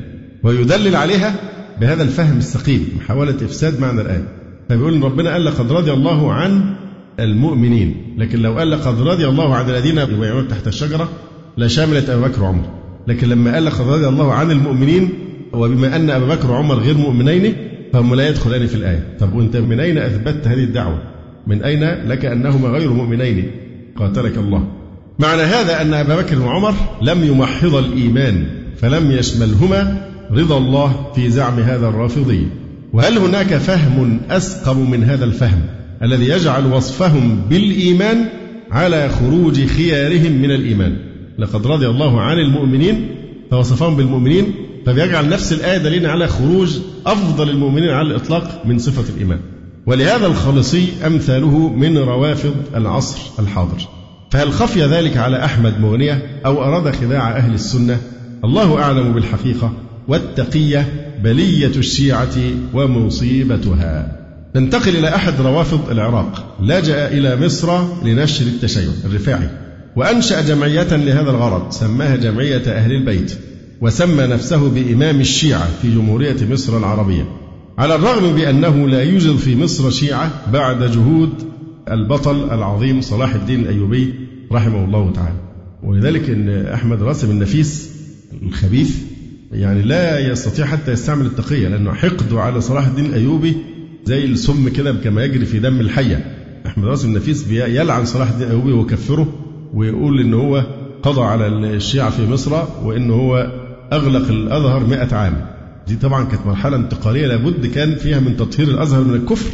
ويدلل عليها بهذا الفهم السقيم محاولة إفساد معنى الآية فبيقول إن ربنا قال لقد رضي الله عن المؤمنين لكن لو قال لقد رضي الله عن الذين يبايعون تحت الشجرة لشملت أبا بكر وعمر لكن لما قال لقد رضي الله عن المؤمنين وبما أن أبا بكر وعمر غير مؤمنين فهم لا يدخلان في الآية. طب وأنت من أين أثبتت هذه الدعوة؟ من أين لك أنهما غير مؤمنين قاتلك الله. معنى هذا أن أبا بكر وعمر لم يمحض الإيمان فلم يشملهما رضا الله في زعم هذا الرافضي. وهل هناك فهم أسقم من هذا الفهم الذي يجعل وصفهم بالإيمان على خروج خيارهم من الإيمان؟ لقد رضي الله عن المؤمنين فوصفهم بالمؤمنين فبيجعل نفس الآية دليل على خروج أفضل المؤمنين على الإطلاق من صفة الإيمان. ولهذا الخالصي أمثاله من روافض العصر الحاضر. فهل خفي ذلك على أحمد مغنية أو أراد خداع أهل السنة؟ الله أعلم بالحقيقة والتقية بلية الشيعة ومصيبتها. ننتقل إلى أحد روافض العراق. لجأ إلى مصر لنشر التشيع الرفاعي. وأنشأ جمعية لهذا الغرض سماها جمعية أهل البيت. وسمى نفسه بإمام الشيعة في جمهورية مصر العربية على الرغم بأنه لا يوجد في مصر شيعة بعد جهود البطل العظيم صلاح الدين الأيوبي رحمه الله تعالى. ولذلك أن أحمد راسم النفيس الخبيث يعني لا يستطيع حتى يستعمل التقية لأنه حقده على صلاح الدين الأيوبي زي السم كده كما يجري في دم الحية. أحمد راسم النفيس يلعن صلاح الدين الأيوبي ويكفره ويقول إن هو قضى على الشيعة في مصر وإن هو أغلق الأزهر مئة عام. دي طبعا كانت مرحلة انتقالية لابد كان فيها من تطهير الأزهر من الكفر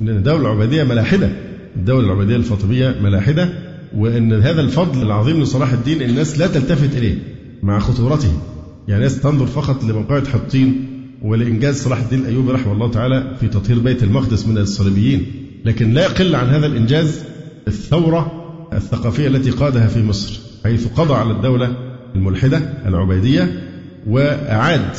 لأن الدولة العبيدية ملاحدة الدولة العبيدية الفاطمية ملاحدة وأن هذا الفضل العظيم لصلاح الدين الناس لا تلتفت إليه مع خطورته. يعني الناس تنظر فقط لموقعة حطين ولإنجاز صلاح الدين الأيوبي رحمه الله تعالى في تطهير بيت المقدس من الصليبيين. لكن لا يقل عن هذا الإنجاز الثورة الثقافية التي قادها في مصر حيث قضى على الدولة الملحدة العبيدية وأعاد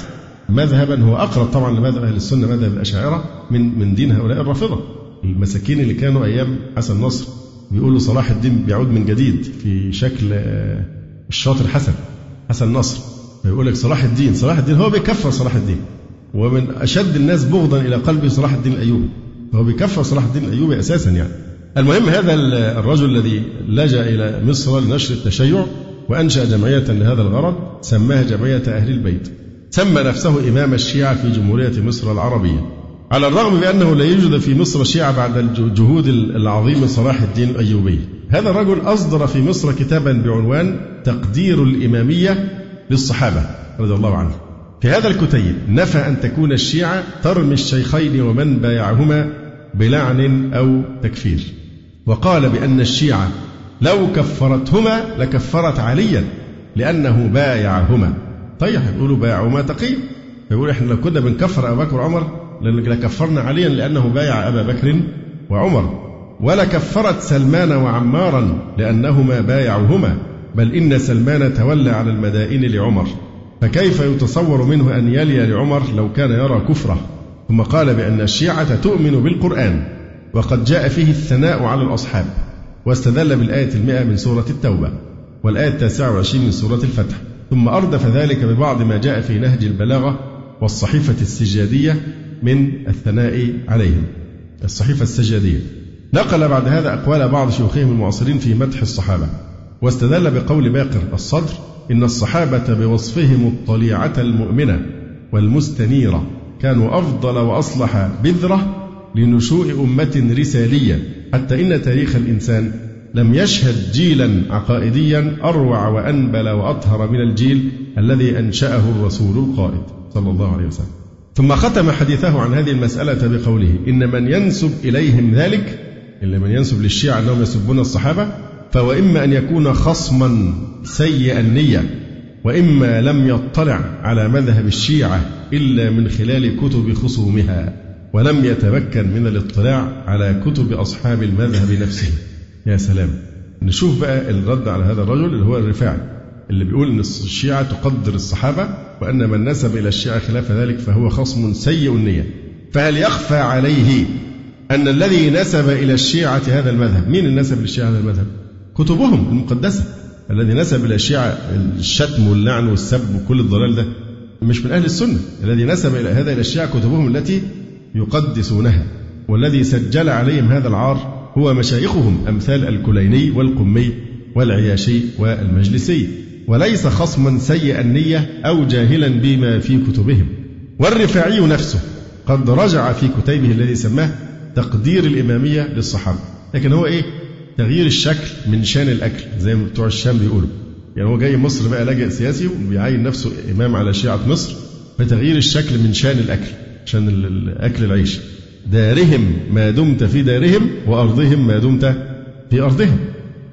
مذهبا هو أقرب طبعا لمذهب أهل السنة مذهب الأشاعرة من من دين هؤلاء الرافضة. المساكين اللي كانوا أيام حسن نصر بيقولوا صلاح الدين بيعود من جديد في شكل آه، الشاطر حسن حسن نصر. فيقول لك صلاح الدين صلاح الدين هو بيكفر صلاح الدين. ومن أشد الناس بغضا إلى قلبه صلاح الدين الأيوبي. فهو بيكفر صلاح الدين الأيوبي أساسا يعني. المهم هذا الرجل الذي لجأ إلى مصر لنشر التشيع وأنشأ جمعية لهذا الغرض سماها جمعية أهل البيت. سمى نفسه إمام الشيعة في جمهورية مصر العربية. على الرغم بأنه لا يوجد في مصر شيعة بعد الجهود العظيم صلاح الدين الأيوبي. هذا الرجل أصدر في مصر كتابا بعنوان تقدير الإمامية للصحابة رضي الله عنهم في هذا الكتيب نفى أن تكون الشيعة ترمي الشيخين ومن بايعهما بلعن أو تكفير. وقال بأن الشيعة لو كفرتهما لكفرت عليا لأنه بايعهما. طيب يقولوا بايعهما تقي. يقول إحنا لو كنا بنكفر أبا بكر وعمر لكفرنا عليا لأنه بايع أبا بكر وعمر. ولا كفرت سلمان وعمارا لأنهما بايعهما بل إن سلمان تولى على المدائن لعمر. فكيف يتصور منه أن يلي لعمر لو كان يرى كفره؟ ثم قال بأن الشيعة تؤمن بالقرآن وقد جاء فيه الثناء على الأصحاب. واستدل بالآية المئة من سورة التوبة والآية التاسعة والعشرين من سورة الفتح. ثم أردف ذلك ببعض ما جاء في نهج البلاغة والصحيفة السجادية من الثناء عليهم. الصحيفة السجادية. نقل بعد هذا أقوال بعض شيوخهم المعاصرين في مدح الصحابة واستدل بقول باقر الصدر إن الصحابة بوصفهم الطليعة المؤمنة والمستنيرة كانوا أفضل وأصلح بذرة لنشوء أمة رسالية. حتى إن تاريخ الإنسان لم يشهد جيلا عقائديا أروع وأنبل وأطهر من الجيل الذي أنشأه الرسول القائد صلى الله عليه وسلم. ثم ختم حديثه عن هذه المسألة بقوله إن من ينسب إليهم ذلك إلا من ينسب للشيعة أنهم يسبون الصحابة فهو إما أن يكون خصما سيء النية وإما لم يطلع على مذهب الشيعة إلا من خلال كتب خصومها. ولم يتمكن من الاطلاع على كتب أصحاب المذهب نفسه يا سلام نشوف بقى الرد على هذا الرجل اللي هو الرفاعي اللي بيقول إن الشيعة تقدر الصحابة وأن من نسب إلى الشيعة خلاف ذلك فهو خصم سيء النية. فهل يخفى عليه أن الذي نسب إلى الشيعة هذا المذهب، مين اللي نسب للشيعة هذا المذهب؟ كتبهم المقدسة. الذي نسب إلى الشيعة الشتم واللعن والسب وكل الضلال ده مش من أهل السنة، الذي نسب إلى هذا إلى الشيعة كتبهم التي يقدسونها والذي سجل عليهم هذا العار هو مشايخهم أمثال الكليني والقمي والعياشي والمجلسي. وليس خصما سيء النية أو جاهلا بما في كتبهم. والرفاعي نفسه قد رجع في كتيبه الذي سماه تقدير الإمامية للصحابة. لكن هو إيه؟ تغيير الشكل من شان الأكل زي ما بتوع الشام بيقولوا. يعني هو جاي مصر بقى لاجئ سياسي وبيعين نفسه إمام على شيعة مصر فتغيير الشكل من شان الأكل. عشان الأكل العيش. دارهم ما دمت في دارهم وأرضهم ما دمت في أرضهم.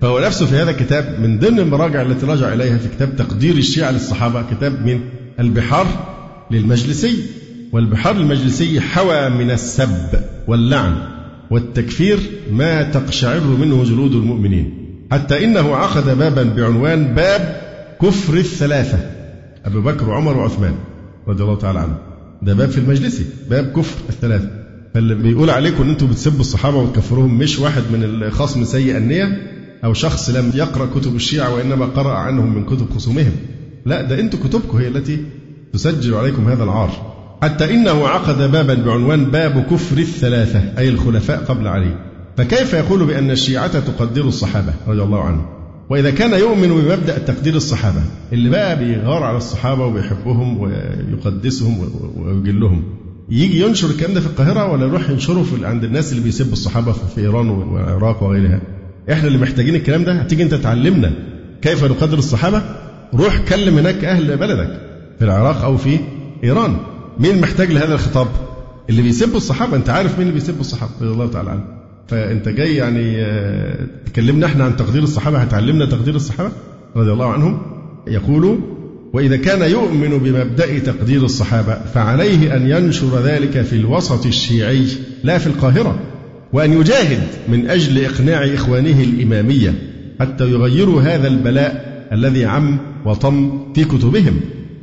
فهو نفسه في هذا الكتاب من ضمن المراجع التي رجع إليها في كتاب تقدير الشيعة للصحابة كتاب من البحار للمجلسي. والبحار المجلسي حوى من السب واللعن والتكفير ما تقشعر منه جلود المؤمنين. حتى إنه عقد بابا بعنوان باب كفر الثلاثة أبو بكر وعمر وعثمان رضي الله تعالى عنهم ده باب في المجلسي باب كفر الثلاثة. فاللي بيقول عليكم إن أنتم بتسبوا الصحابة وتكفروهم مش واحد من الخصم سيء النية أو شخص لم يقرأ كتب الشيعة وإنما قرأ عنهم من كتب خصومهم. لا ده أنتم كتبكم هي التي تسجل عليكم هذا العار. حتى إنه عقد بابا بعنوان باب كفر الثلاثة أي الخلفاء قبل علي. فكيف يقول بأن الشيعة تقدر الصحابة؟ رضي الله عنهم. وإذا كان يؤمن بمبدأ تقدير الصحابة اللي بقى بيغار على الصحابة وبيحبهم ويقدسهم ويجلهم. يجي ينشر الكلام ده في القاهرة ولا يروح ينشره في عند الناس اللي بيسبوا الصحابة في إيران والعراق وغيرها؟ إحنا اللي محتاجين الكلام ده. هتيجي أنت تعلمنا كيف نقدر الصحابة؟ روح كلم هناك أهل بلدك في العراق أو في إيران. مين محتاج لهذا الخطاب؟ اللي بيسبوا الصحابة. أنت عارف مين اللي بيسبوا الصحابة؟ رضي الله تعالى عنه. فأنت جاي يعني آه، تكلمنا إحنا عن تقدير الصحابة هتعلمنا تقدير الصحابة؟ رضي الله عنهم. يقول وإذا كان يؤمن بمبدأ تقدير الصحابة فعليه أن ينشر ذلك في الوسط الشيعي لا في القاهرة وأن يجاهد من أجل إقناع إخوانه الإمامية حتى يغيروا هذا البلاء الذي عم وطم في كتبهم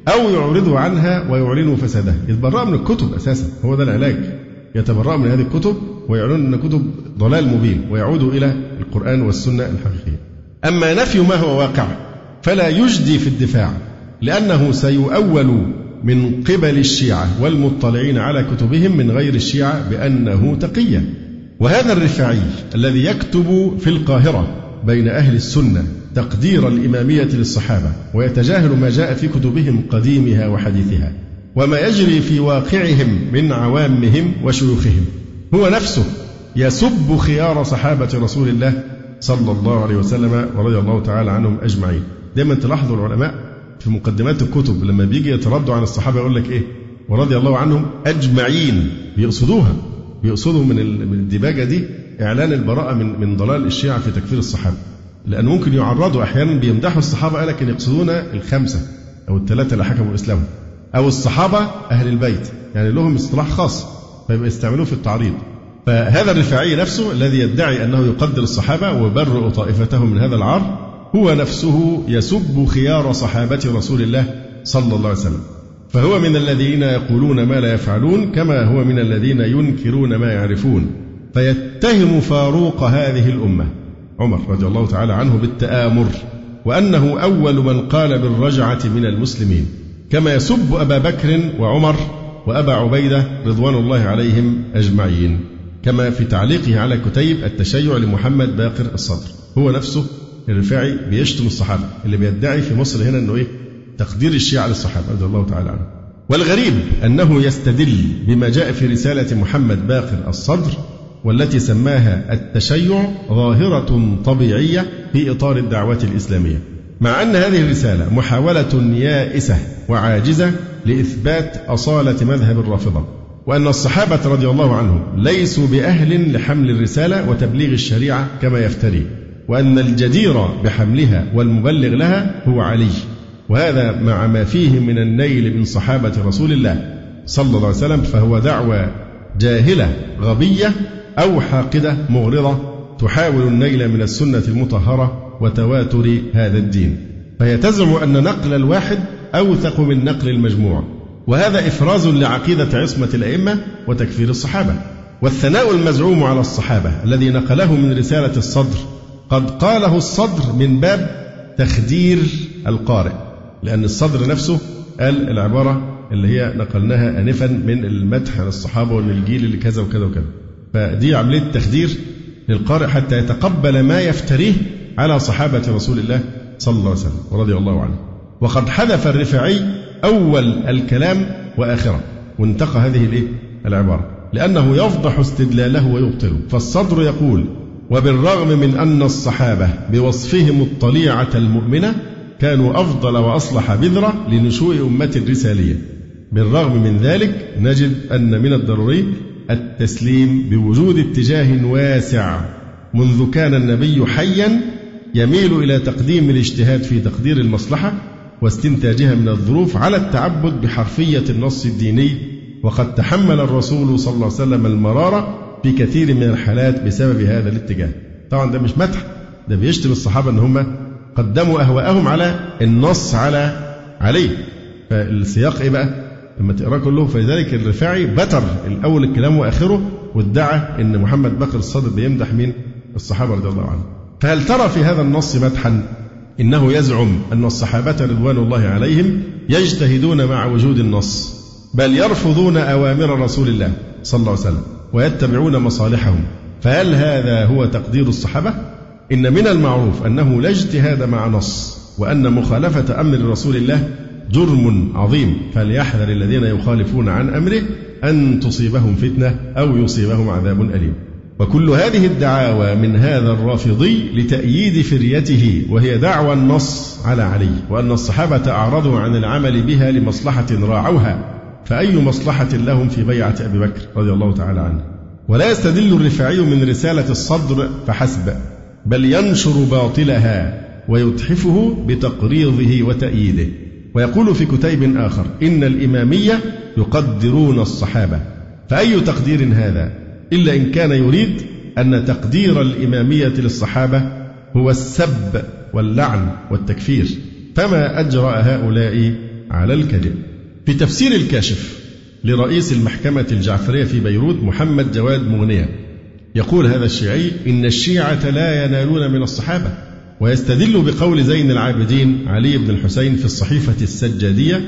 أو يعرضوا عنها ويعلنوا فسادها يتبرأوا من الكتب أساسا هو ده العلاج. يتبرأوا من هذه الكتب ويعلنون أن كتب ضلال مبين ويعودوا إلى القرآن والسنة الحقيقية. أما نفي ما هو واقع فلا يجدي في الدفاع لأنه سيؤول من قبل الشيعة والمطلعين على كتبهم من غير الشيعة بأنه تقيا وهذا الرفاعي الذي يكتب في القاهرة بين أهل السنة تقدير الإمامية للصحابة ويتجاهل ما جاء في كتبهم قديمها وحديثها. وما يجري في واقعهم من عوامهم وشيوخهم. هو نفسه يسب خيار صحابة رسول الله صلى الله عليه وسلم ورضي الله تعالى عنهم أجمعين. دايما تلاحظوا العلماء في مقدمات الكتب لما بيجي يتردوا عن الصحابة يقول لك إيه؟ ورضي الله عنهم أجمعين. بيقصدوها. بيقصدوا من الدباجة دي إعلان البراءة من من ضلال الشيعة في تكفير الصحابة. لأن ممكن يعرضوا أحيانا بيمدحوا الصحابة لكن يقصدون الخمسة أو الثلاثة اللي حكموا إسلامهم. أو الصحابة أهل البيت يعني لهم اصطلاح خاص فيبقى يستعملوه في التعريض. فهذا الرفاعي نفسه الذي يدعي أنه يقدر الصحابة ويبرئ طائفته من هذا العار هو نفسه يسب خيار صحابة رسول الله صلى الله عليه وسلم. فهو من الذين يقولون ما لا يفعلون كما هو من الذين ينكرون ما يعرفون. فيتهم فاروق هذه الأمة. عمر رضي الله تعالى عنه بالتآمر وأنه أول من قال بالرجعة من المسلمين. كما يسب أبا بكر وعمر وأبا عبيدة رضوان الله عليهم أجمعين كما في تعليقه على كتيب التشيع لمحمد باقر الصدر. هو نفسه الرفاعي بيشتم الصحابة اللي بيدعي في مصر هنا أنه إيه؟ تقدير الشيعة للصحابة رضي الله تعالى عنهم. والغريب أنه يستدل بما جاء في رسالة محمد باقر الصدر والتي سماها التشيع ظاهرة طبيعية في إطار الدعوة الإسلامية. مع أن هذه الرسالة محاولة يائسة وعاجزة لإثبات أصالة مذهب الرافضة وأن الصحابة رضي الله عنهم ليسوا بأهل لحمل الرسالة وتبليغ الشريعة كما يفتري وأن الجدير بحملها والمبلغ لها هو علي وهذا مع ما فيه من النيل من صحابة رسول الله صلى الله عليه وسلم فهو دعوة جاهلة غبية أو حاقدة مغرضة تحاول النيل من السنة المطهرة وتواتر هذا الدين. فهي تزعم أن نقل الواحد أوثق من نقل المجموع. وهذا إفراز لعقيدة عصمة الأئمة وتكفير الصحابة. والثناء المزعوم على الصحابة الذي نقله من رسالة الصدر قد قاله الصدر من باب تخدير القارئ لأن الصدر نفسه قال العبارة اللي هي نقلناها آنفا من المدح على الصحابة ومن الجيل اللي كذا وكذا وكذا. فدي عملية تخدير للقارئ حتى يتقبل ما يفتريه على صحابة رسول الله صلى الله عليه وسلم ورضي الله عنه. وقد حذف الرفاعي أول الكلام وآخره. وانتقى هذه الإيه؟ العبارة. لأنه يفضح استدلاله ويبطله. فالصدر يقول وبالرغم من أن الصحابة بوصفهم الطليعة المؤمنة كانوا أفضل وأصلح بذرة لنشوء أمة الرسالية. بالرغم من ذلك نجد أن من الضروري التسليم بوجود اتجاه واسع منذ كان النبي حيا يميل إلى تقديم الاجتهاد في تقدير المصلحة واستنتاجها من الظروف على التعبد بحرفية النص الديني وقد تحمل الرسول صلى الله عليه وسلم المرارة في كثير من الحالات بسبب هذا الاتجاه. طبعا ده مش مدح ده بيشتم الصحابة أن هم قدموا أهواءهم على النص على عليه فالسياق إيه بقى؟ لما تقراه كله فلذلك الرفاعي بتر الأول الكلام وآخره وادعى أن محمد بكر الصادق بيمدح مين؟ الصحابة رضي الله عنهم. فهل ترى في هذا النص مدحا؟ إنه يزعم أن الصحابة رضوان الله عليهم يجتهدون مع وجود النص بل يرفضون أوامر رسول الله صلى الله عليه وسلم ويتبعون مصالحهم. فهل هذا هو تقدير الصحابة؟ إن من المعروف أنه لا اجتهاد مع نص وأن مخالفة أمر رسول الله جرم عظيم. فليحذر الذين يخالفون عن أمره أن تصيبهم فتنة أو يصيبهم عذاب أليم. وكل هذه الدعاوى من هذا الرافضي لتأييد فريته وهي دعوى النص على علي وأن الصحابة أعرضوا عن العمل بها لمصلحة راعوها فأي مصلحة لهم في بيعة أبي بكر رضي الله تعالى عنه؟ ولا يستدل الرفاعي من رسالة الصدر فحسب بل ينشر باطلها ويتحفه بتقريضه وتأييده. ويقول في كتيب آخر إن الإمامية يقدرون الصحابة. فأي تقدير هذا؟ إلا إن كان يريد أن تقدير الإمامية للصحابة هو السب واللعن والتكفير فما أجرأ هؤلاء على الكذب. في تفسير الكاشف لرئيس المحكمة الجعفرية في بيروت محمد جواد مغنية يقول هذا الشيعي إن الشيعة لا ينالون من الصحابة ويستدل بقول زين العابدين علي بن الحسين في الصحيفة السجادية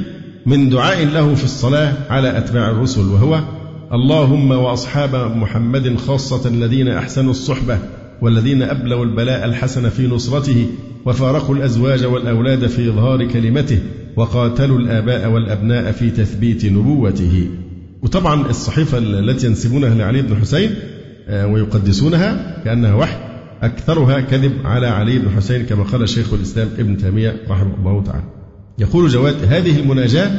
من دعاء له في الصلاة على أتباع الرسل وهو اللهم وأصحاب محمد خاصة الذين أحسنوا الصحبة والذين أبلغوا البلاء الحسن في نصرته وفارقوا الأزواج والأولاد في إظهار كلمته وقاتلوا الآباء والأبناء في تثبيت نبوته. وطبعا الصحيفة التي ينسبونها لعلي بن الحسين آه، ويقدسونها كأنها وحي أكثرها كذب على علي بن الحسين كما قال شيخ الإسلام ابن تيمية رحمه الله تعالى. يقول جواد هذه المناجاة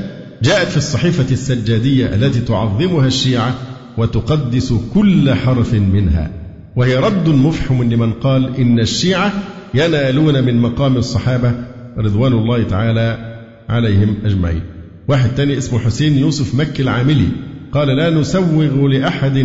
جاءت في الصحيفة السجادية التي تعظمها الشيعة وتقدس كل حرف منها وهي رد مفحم لمن قال إن الشيعة ينالون من مقام الصحابة رضوان الله تعالى عليهم أجمعين. واحد تاني اسمه حسين يوسف مكي العاملي قال لا نسوغ لأحد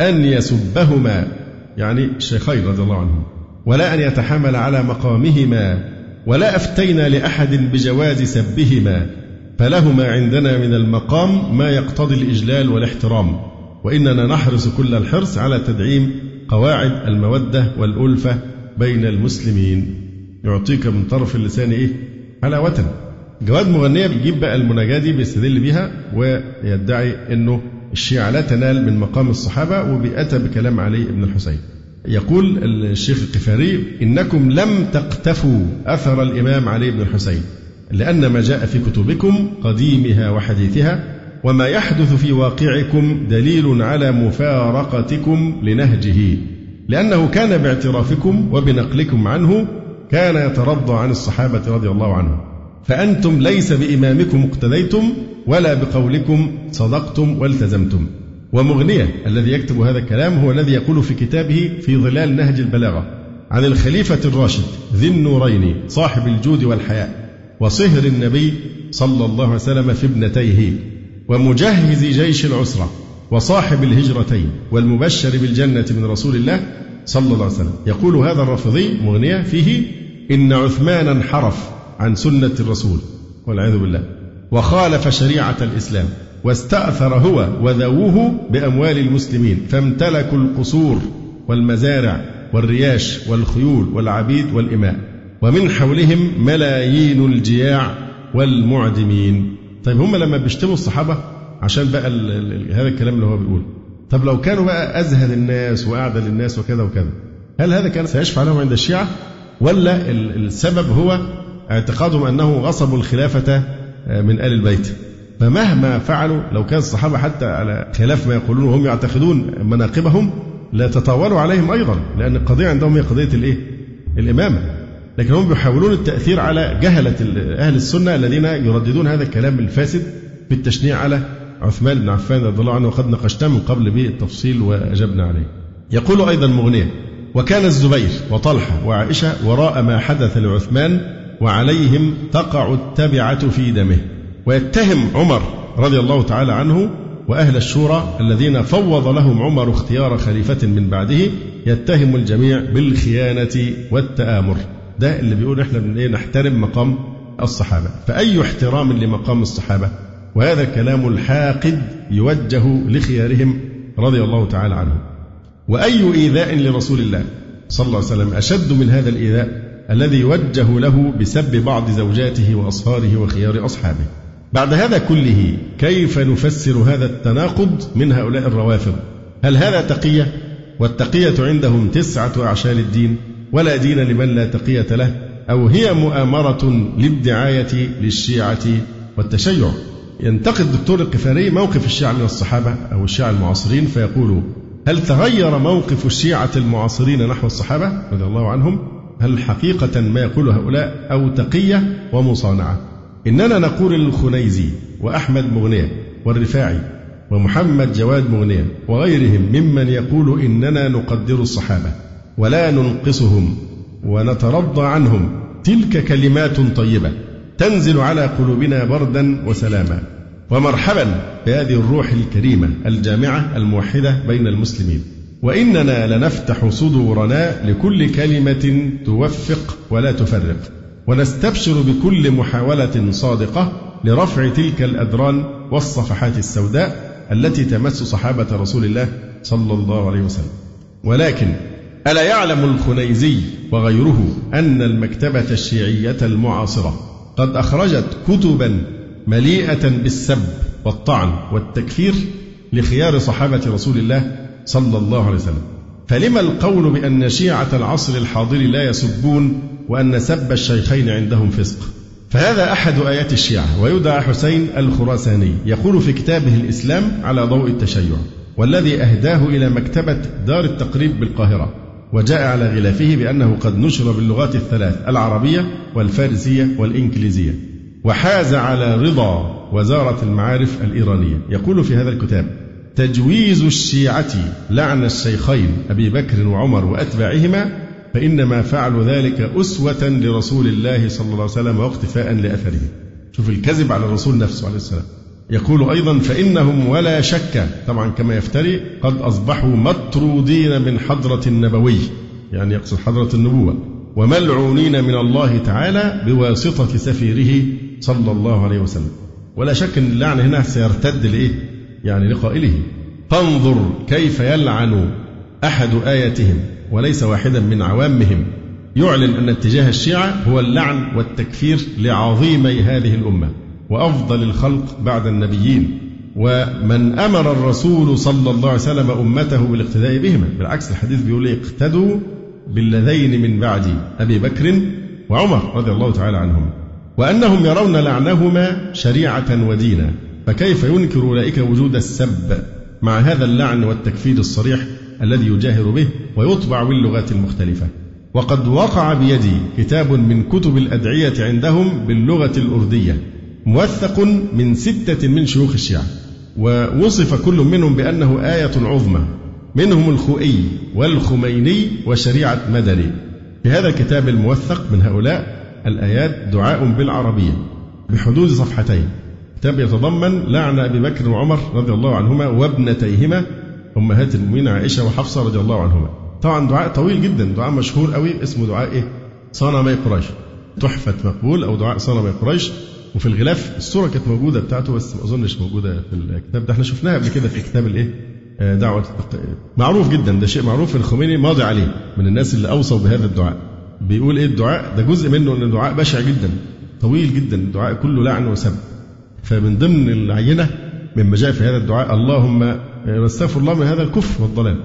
أن يسبهما. يعني الشيخين رضي الله عنهم. ولا أن يتحامل على مقامهما ولا أفتينا لأحد بجواز سبهما. فلهما عندنا من المقام ما يقتضي الإجلال والاحترام وإننا نحرص كل الحرص على تدعيم قواعد المودة والألفة بين المسلمين. يعطيك من طرف اللسان إيه؟ حلاوة. جواد مغنية بيجيب بقى المناجاة دي بيستدل بيها ويدعي أنه الشيعة لا تنال من مقام الصحابة وبيأتى بكلام علي بن الحسين. يقول الشيخ القفاري إنكم لم تقتفوا أثر الإمام علي بن الحسين. لأن ما جاء في كتبكم قديمها وحديثها وما يحدث في واقعكم دليل على مفارقتكم لنهجه لأنه كان باعترافكم وبنقلكم عنه كان يترضى عن الصحابة رضي الله عنهم. فأنتم ليس بإمامكم اقتديتم ولا بقولكم صدقتم والتزمتم. ومغنية الذي يكتب هذا الكلام هو الذي يقول في كتابه في ظلال نهج البلاغة عن الخليفة الراشد ذي النورين صاحب الجود والحياء. وصهر النبي صلى الله عليه وسلم في ابنتيه ومجهز جيش العسرة وصاحب الهجرتين والمبشر بالجنة من رسول الله صلى الله عليه وسلم. يقول هذا الرافضي مغنية فيه إن عثمانا انحرف عن سنة الرسول والعياذ بالله وخالف شريعة الإسلام واستأثر هو وذووه بأموال المسلمين فامتلكوا القصور والمزارع والرياش والخيول والعبيد والإماء. ومن حولهم ملايين الجياع والمعدمين. طيب هم لما بيشتموا الصحابة عشان بقى ال ال هذا الكلام اللي هو بيقوله. طب لو كانوا بقى أزهد الناس وأعدل الناس وكذا وكذا هل هذا كان سيشفع لهم عند الشيعة؟ ولا السبب هو اعتقادهم أنه غصبوا الخلافة آه، من آل البيت؟ فمهما فعلوا لو كان الصحابة حتى على خلاف ما يقولون وهم يعتقدون مناقبهم لا تطاولوا عليهم أيضا لأن القضية عندهم هي قضية الإيه؟ الإمامة. لكن هم بيحاولون التأثير على جهلة أهل السنة الذين يرددون هذا الكلام الفاسد بالتشنيع على عثمان بن عفان رضي الله عنه وقد ناقشناه من قبل بالتفصيل وأجبنا عليه. يقول أيضا مغنية وكان الزبير وطلحة وعائشة وراء ما حدث لعثمان وعليهم تقع التبعة في دمه ويتهم عمر رضي الله تعالى عنه وأهل الشورى الذين فوض لهم عمر اختيار خليفة من بعده يتهم الجميع بالخيانة والتآمر. ده اللي بيقول إحنا إيه؟ نحترم مقام الصحابة. فأي احترام لمقام الصحابة؟ وهذا كلام الحاقد يوجه لخيارهم رضي الله تعالى عنهم. وأي إيذاء لرسول الله صلى الله عليه وسلم أشد من هذا الإيذاء الذي يوجه له بسب بعض زوجاته وأصهاره وخيار أصحابه. بعد هذا كله كيف نفسر هذا التناقض من هؤلاء الروافض؟ هل هذا تقية؟ والتقية عندهم تسعة أعشار الدين ولا دين لمن لا تقية له أو هي مؤامرة للدعاية للشيعة والتشيع. ينتقد الدكتور القفاري موقف الشيعة من الصحابة أو الشيعة المعاصرين فيقول هل تغير موقف الشيعة المعاصرين نحو الصحابة رضي الله عنهم؟ هل حقيقة ما يقول هؤلاء أو تقية ومصانعة؟ إننا نقول للخنيزي وأحمد مغنية والرفاعي ومحمد جواد مغنية وغيرهم ممن يقول إننا نقدر الصحابة. ولا ننقصهم ونترضى عنهم. تلك كلمات طيبة تنزل على قلوبنا بردا وسلاما. ومرحبا بهذه الروح الكريمة الجامعة الموحدة بين المسلمين. وإننا لنفتح صدورنا لكل كلمة توفق ولا تفرق. ونستبشر بكل محاولة صادقة لرفع تلك الأدران والصفحات السوداء التي تمس صحابة رسول الله صلى الله عليه وسلم. ولكن ألا يعلم الخنيزي وغيره أن المكتبة الشيعية المعاصرة قد أخرجت كتبا مليئة بالسب والطعن والتكفير لخيار صحابة رسول الله صلى الله عليه وسلم. فلما القول بأن شيعة العصر الحاضر لا يسبون وأن سب الشيخين عندهم فسق؟ فهذا أحد آيات الشيعة ويدعى حسين الخراساني يقول في كتابه الإسلام على ضوء التشيع والذي أهداه إلى مكتبة دار التقريب بالقاهرة. وجاء على غلافه بأنه قد نشر باللغات الثلاث العربية والفارسية والإنجليزية. وحاز على رضا وزارة المعارف الإيرانية. يقول في هذا الكتاب تجويز الشيعة لعن الشيخين أبي بكر وعمر وأتباعهما فإنما فعلوا ذلك أسوة لرسول الله صلى الله عليه وسلم واقتفاء لأثره شوف الكذب على الرسول نفسه عليه السلام. يقول أيضا فإنهم ولا شك طبعا كما يفتري قد أصبحوا مطرودين من حضرة النبوي يعني يقصد حضرة النبوة وملعونين من الله تعالى بواسطة سفيره صلى الله عليه وسلم. ولا شك أن اللعن هنا سيرتد لإيه؟ يعني لقائله. فانظر كيف يلعن أحد آياتهم وليس واحدا من عوامهم. يعلن أن اتجاه الشيعة هو اللعن والتكفير لعظيمي هذه الأمة. وأفضل الخلق بعد النبيين ومن أمر الرسول صلى الله عليه وسلم أمته بالاقتداء بهما. بالعكس الحديث بيقول اقتدوا بالذين من بعدي أبي بكر وعمر رضي الله تعالى عنهم وأنهم يرون لعنهما شريعة ودينا فكيف ينكر أولئك وجود السب مع هذا اللعن والتكفير الصريح الذي يجاهر به ويطبع باللغات المختلفة؟ وقد وقع بيدي كتاب من كتب الأدعية عندهم باللغة الأردية. موثق من ستة من شيوخ الشيعة ووصف كل منهم بأنه آية عظمى منهم الخوئي والخميني وشريعة مدني. في هذا الكتاب الموثق من هؤلاء الآيات دعاء بالعربية. بحدود صفحتين. كتاب يتضمن لعن أبي بكر وعمر رضي الله عنهما وابنتيهما أمهات المؤمنين عائشة وحفصة رضي الله عنهما. طبعا دعاء طويل جدا دعاء مشهور قوي اسمه دعاء إيه؟ صنمي قريش. تحفة مقبول أو دعاء صنمي قريش. وفي الغلاف الصورة كانت موجودة بتاعته بس ما أظنش موجودة في الكتاب ده. إحنا شفناها قبل كده في كتاب الإيه؟ آه، دعوة معروف جدا ده شيء معروف الخميني ماضي عليه من الناس اللي أوصوا بهذا الدعاء. بيقول إيه؟ الدعاء ده جزء منه إن دعاء بشع جدا طويل جدا الدعاء كله لعن وسب. فمن ضمن العينة مما جاء في هذا الدعاء اللهم نستغفر الله من هذا الكفر والضلال.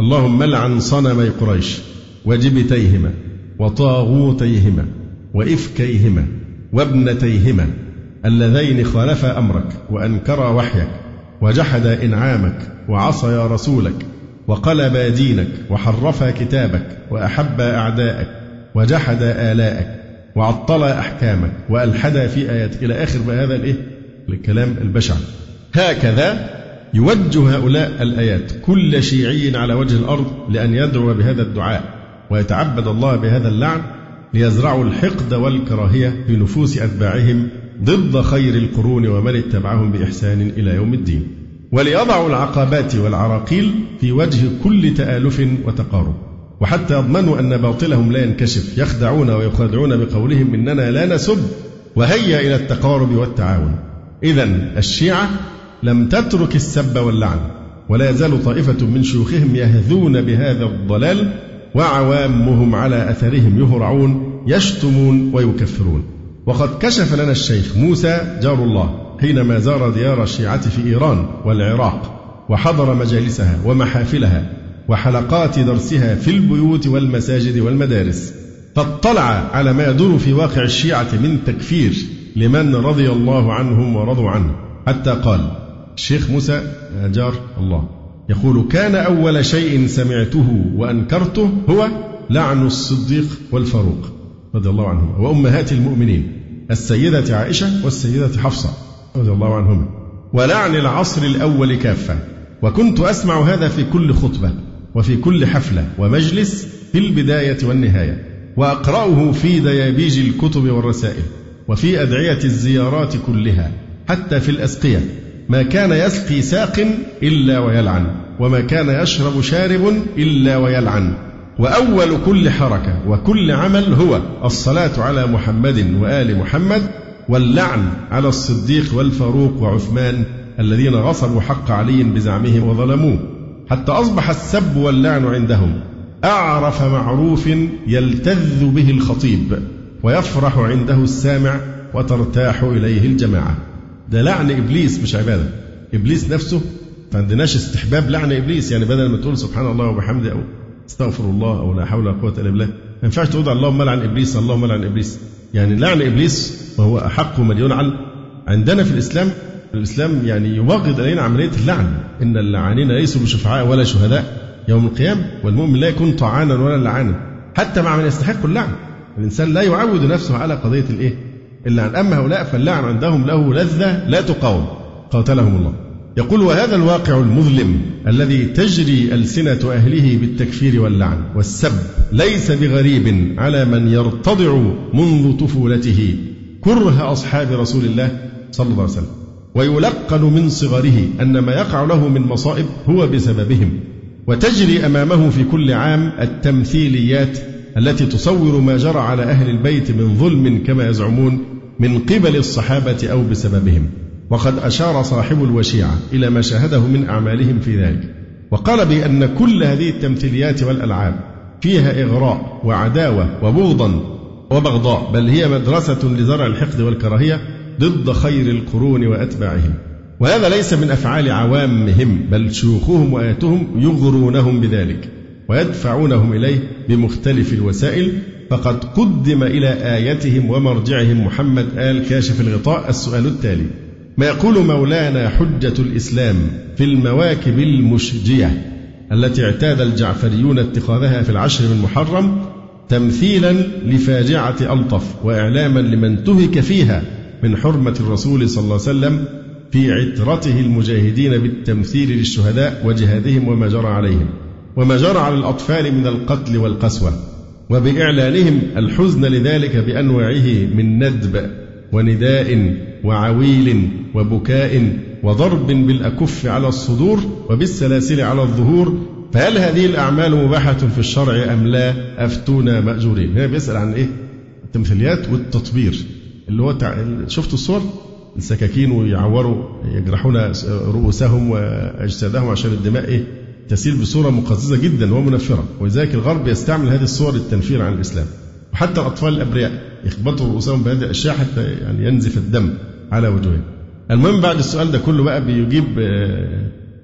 اللهم لعن صنمي قريش وجبتيهما وطاغوتيهما وإفكيهما. وابنتيهما اللذين خالفا أمرك وأنكرا وحيك وجحدا إنعامك وعصيا رسولك وقلبا دينك وحرفا كتابك وأحبا أعداءك وجحدا آلاءك وعطلا أحكامك وألحدا في آياتك إلى آخر هذا الإيه؟ الكلام البشع هكذا يوجه هؤلاء الآيات كل شيعي على وجه الأرض لأن يدعو بهذا الدعاء ويتعبد الله بهذا اللعن ليزرعوا الحقد والكراهية في نفوس أتباعهم ضد خير القرون ومن اتبعهم بإحسان إلى يوم الدين. وليضعوا العقبات والعراقيل في وجه كل تآلف وتقارب. وحتى يضمنوا أن باطلهم لا ينكشف يخدعون ويخادعون بقولهم إننا لا نسب وهيا إلى التقارب والتعاون. إذا الشيعة لم تترك السب واللعن ولا يزال طائفة من شيوخهم يهذون بهذا الضلال وعوامهم على أثرهم يهرعون يشتمون ويكفرون. وقد كشف لنا الشيخ موسى جار الله حينما زار ديار الشيعة في إيران والعراق وحضر مجالسها ومحافلها وحلقات درسها في البيوت والمساجد والمدارس. فاطلع على ما يدور في واقع الشيعة من تكفير لمن رضي الله عنهم ورضوا عنه. حتى قال الشيخ موسى جار الله يقول كان أول شيء سمعته وأنكرته هو لعن الصديق والفاروق رضي الله عنهما وأمهات المؤمنين السيدة عائشة والسيدة حفصة رضي الله عنهما ولعن العصر الأول كافة وكنت أسمع هذا في كل خطبة وفي كل حفلة ومجلس في البداية والنهاية وأقرأه في ديابيج الكتب والرسائل وفي أدعية الزيارات كلها حتى في الأسقية ما كان يسقي ساق إلا ويلعن وما كان يشرب شارب إلا ويلعن. وأول كل حركة وكل عمل هو الصلاة على محمد وآل محمد واللعن على الصديق والفاروق وعثمان الذين غصبوا حق علي بزعمهم وظلموه. حتى أصبح السب واللعن عندهم. أعرف معروف يلتذ به الخطيب ويفرح عنده السامع وترتاح إليه الجماعة. ده لعن إبليس مش عبادة. إبليس نفسه ما عندناش استحباب لعن إبليس. يعني بدل ما تقول سبحان الله وبحمده أو استغفر الله أو لا حول ولا قوة إلا بالله ما ينفعش تقول اللهم لعن إبليس اللهم لعن إبليس. يعني لعن إبليس وهو أحق من يلعن عندنا في الإسلام الإسلام يعني يوغد علينا عملية اللعن. إن اللعانين ليسوا بشفعاء ولا شهداء يوم القيامة والمؤمن لا يكون طعانا ولا لعانا. حتى مع من يستحق اللعن. الإنسان لا يعود نفسه على قضية الإيه؟ اللعن أما هؤلاء فاللعن عندهم له لذة لا تقاوم. قاتلهم الله. يقول وهذا الواقع المظلم الذي تجري ألسنة أهله بالتكفير واللعن والسب ليس بغريب على من يرتضع منذ طفولته كره أصحاب رسول الله صلى الله عليه وسلم. ويلقن من صغره أن ما يقع له من مصائب هو بسببهم. وتجري أمامه في كل عام التمثيليات التي تصور ما جرى على أهل البيت من ظلم كما يزعمون من قبل الصحابة أو بسببهم. وقد أشار صاحب الوشيعة إلى ما شاهده من أعمالهم في ذلك. وقال بأن كل هذه التمثيليات والألعاب فيها إغراء وعداوة وبغضا وبغضاء بل هي مدرسة لزرع الحقد والكراهية ضد خير القرون وأتباعهم. وهذا ليس من أفعال عوامهم بل شيوخهم وآياتهم يغرونهم بذلك ويدفعونهم إليه بمختلف الوسائل فقد قدم إلى آيتهم ومرجعهم محمد آل كاشف الغطاء. السؤال التالي ما يقول مولانا حجة الإسلام في المواكب المشجية التي اعتاد الجعفريون اتخاذها في العشر من محرم تمثيلا لفاجعة ألطف وإعلاما لمن تهك فيها من حرمة الرسول صلى الله عليه وسلم في عترته المجاهدين بالتمثيل للشهداء وجهادهم وما جرى عليهم وما جرى على الأطفال من القتل والقسوة. وبإعلانهم الحزن لذلك بأنواعه من ندب ونداء وعويل وبكاء وضرب بالأكف على الصدور وبالسلاسل على الظهور فهل هذه الأعمال مباحة في الشرع أم لا؟ أفتونا مأجورين. هنا بيسأل عن إيه؟ التمثيليات والتطبير. اللي هو شفتوا الصور؟ السكاكين ويعوروا يجرحون رؤوسهم وأجسادهم عشان الدماء إيه؟ تسيل بصورة مقززة جدا ومنفرة ولذلك الغرب يستعمل هذه الصور للتنفير عن الإسلام. وحتى الأطفال الأبرياء يخبطوا رؤوسهم بهذه الأشياء حتى يعني ينزف الدم على وجوههم المهم بعد السؤال ده كله بقى بيجيب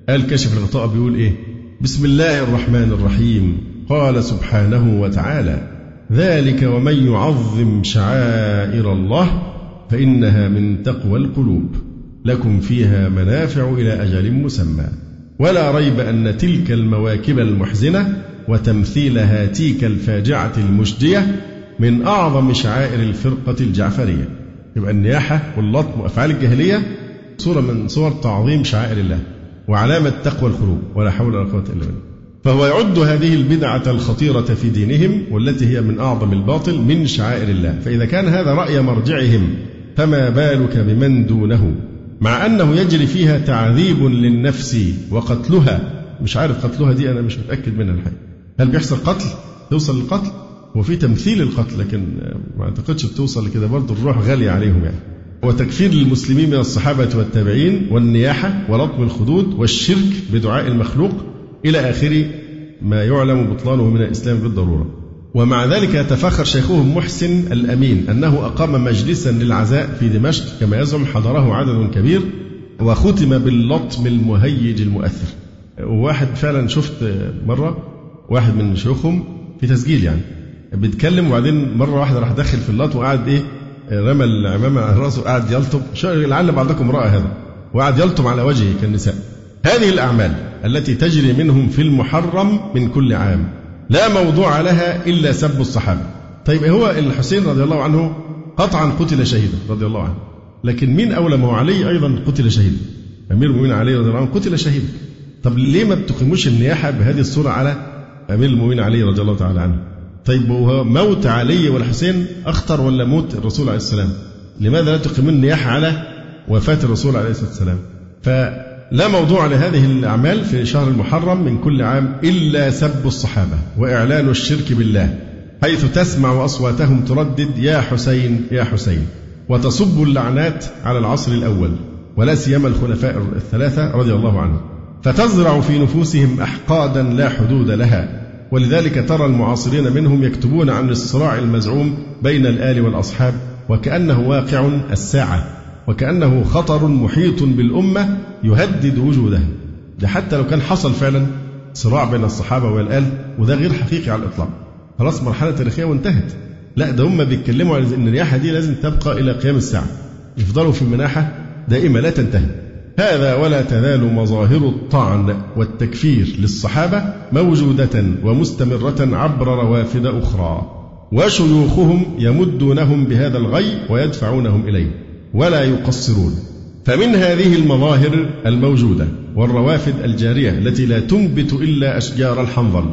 قال آه، كشف الغطاء بيقول إيه؟ بسم الله الرحمن الرحيم. قال سبحانه وتعالى ذلك ومن يعظم شعائر الله فإنها من تقوى القلوب لكم فيها منافع إلى أجل مسمى. ولا ريب أن تلك المواكب المحزنة وتمثيل هاتيك الفاجعة المشجية من أعظم شعائر الفرقة الجعفرية. يبقى النياحة واللطم وأفعال الجاهلية صورة من صور تعظيم شعائر الله وعلامة تقوى القلوب ولا حول ولا قوة إلا بالله. فهو يعد هذه البدعة الخطيرة في دينهم والتي هي من أعظم الباطل من شعائر الله. فإذا كان هذا رأي مرجعهم فما بالك بمن دونه؟ مع أنه يجري فيها تعذيب للنفس وقتلها. مش عارف قتلها دي أنا مش متأكد منها الحقيقة. هل بيحصل قتل؟ توصل للقتل؟ وفي تمثيل القتل لكن ما أعتقدش بتوصل لكده. برضه الروح غالية عليهم يعني. وتكفير المسلمين من الصحابة والتابعين والنياحة ولطم الخدود والشرك بدعاء المخلوق إلى آخر ما يعلم بطلانه من الإسلام بالضرورة. ومع ذلك يتفاخر شيخهم محسن الأمين أنه أقام مجلسا للعزاء في دمشق كما يزعم حضره عدد كبير وختم باللطم المهيج المؤثر. وواحد فعلا شفت مرة واحد من شيوخهم في تسجيل يعني. بيتكلم وبعدين مرة واحدة راح داخل في اللطم وقعد إيه رمى العمامة على راسه وقعد يلطم. لعل بعضكم رأى هذا؟ وقعد يلطم على وجهه كالنساء. هذه الأعمال التي تجري منهم في المحرم من كل عام. لا موضوع لها إلا سب الصحابة. طيب هو الحسين رضي الله عنه قطعا قتل شهيدا رضي الله عنه. لكن مين أولى ما هو علي أيضا قتل شهيدا. أمير المؤمنين علي رضي الله عنه قتل شهيدا. طب ليه ما بتقيموش النياحة بهذه الصورة على أمير المؤمنين علي رضي الله تعالى عنه؟ طيب هو موت علي والحسين أخطر ولا موت الرسول عليه السلام؟ لماذا لا تقيمون النياحة على وفاة الرسول عليه الصلاة والسلام؟ فلا موضوع لهذه الأعمال في شهر المحرم من كل عام إلا سب الصحابة وإعلان الشرك بالله حيث تسمع أصواتهم تردد يا حسين يا حسين وتصب اللعنات على العصر الأول ولا سيما الخلفاء الثلاثة رضي الله عنهم. فتزرع في نفوسهم أحقادا لا حدود لها ولذلك ترى المعاصرين منهم يكتبون عن الصراع المزعوم بين الآل والأصحاب وكأنه واقع الساعة. وكأنه خطر محيط بالأمة يهدد وجودها ده حتى لو كان حصل فعلا صراع بين الصحابة والآل وده غير حقيقي على الإطلاق. خلاص مرحلة تاريخية وانتهت. لا ده هم بيتكلموا عن إن الرياحة دي لازم تبقى إلى قيام الساعة. يفضلوا في مناحة دائمة لا تنتهي. هذا ولا تزال مظاهر الطعن والتكفير للصحابة موجودة ومستمرة عبر روافد أخرى. وشيوخهم يمدونهم بهذا الغي ويدفعونهم إليه. ولا يقصرون. فمن هذه المظاهر الموجودة والروافد الجارية التي لا تنبت إلا أشجار الحنظل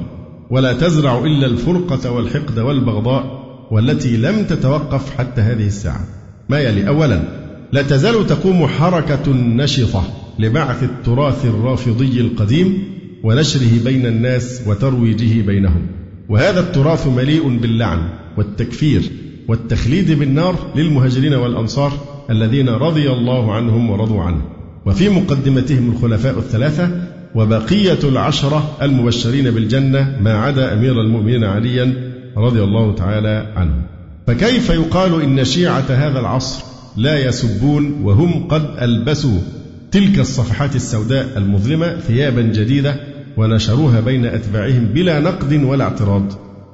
ولا تزرع إلا الفرقة والحقد والبغضاء والتي لم تتوقف حتى هذه الساعة. ما يلي؟ أولا لا تزال تقوم حركة نشطة لبعث التراث الرافضي القديم ونشره بين الناس وترويجه بينهم. وهذا التراث مليء باللعن والتكفير والتخليد بالنار للمهاجرين والأنصار الذين رضي الله عنهم ورضوا عنه. وفي مقدمتهم الخلفاء الثلاثة وبقية العشرة المبشرين بالجنة ما عدا أمير المؤمنين عليا رضي الله تعالى عنه. فكيف يقال إن شيعة هذا العصر لا يسبون وهم قد ألبسوا تلك الصفحات السوداء المظلمة ثيابا جديدة ونشروها بين أتباعهم بلا نقد ولا اعتراض؟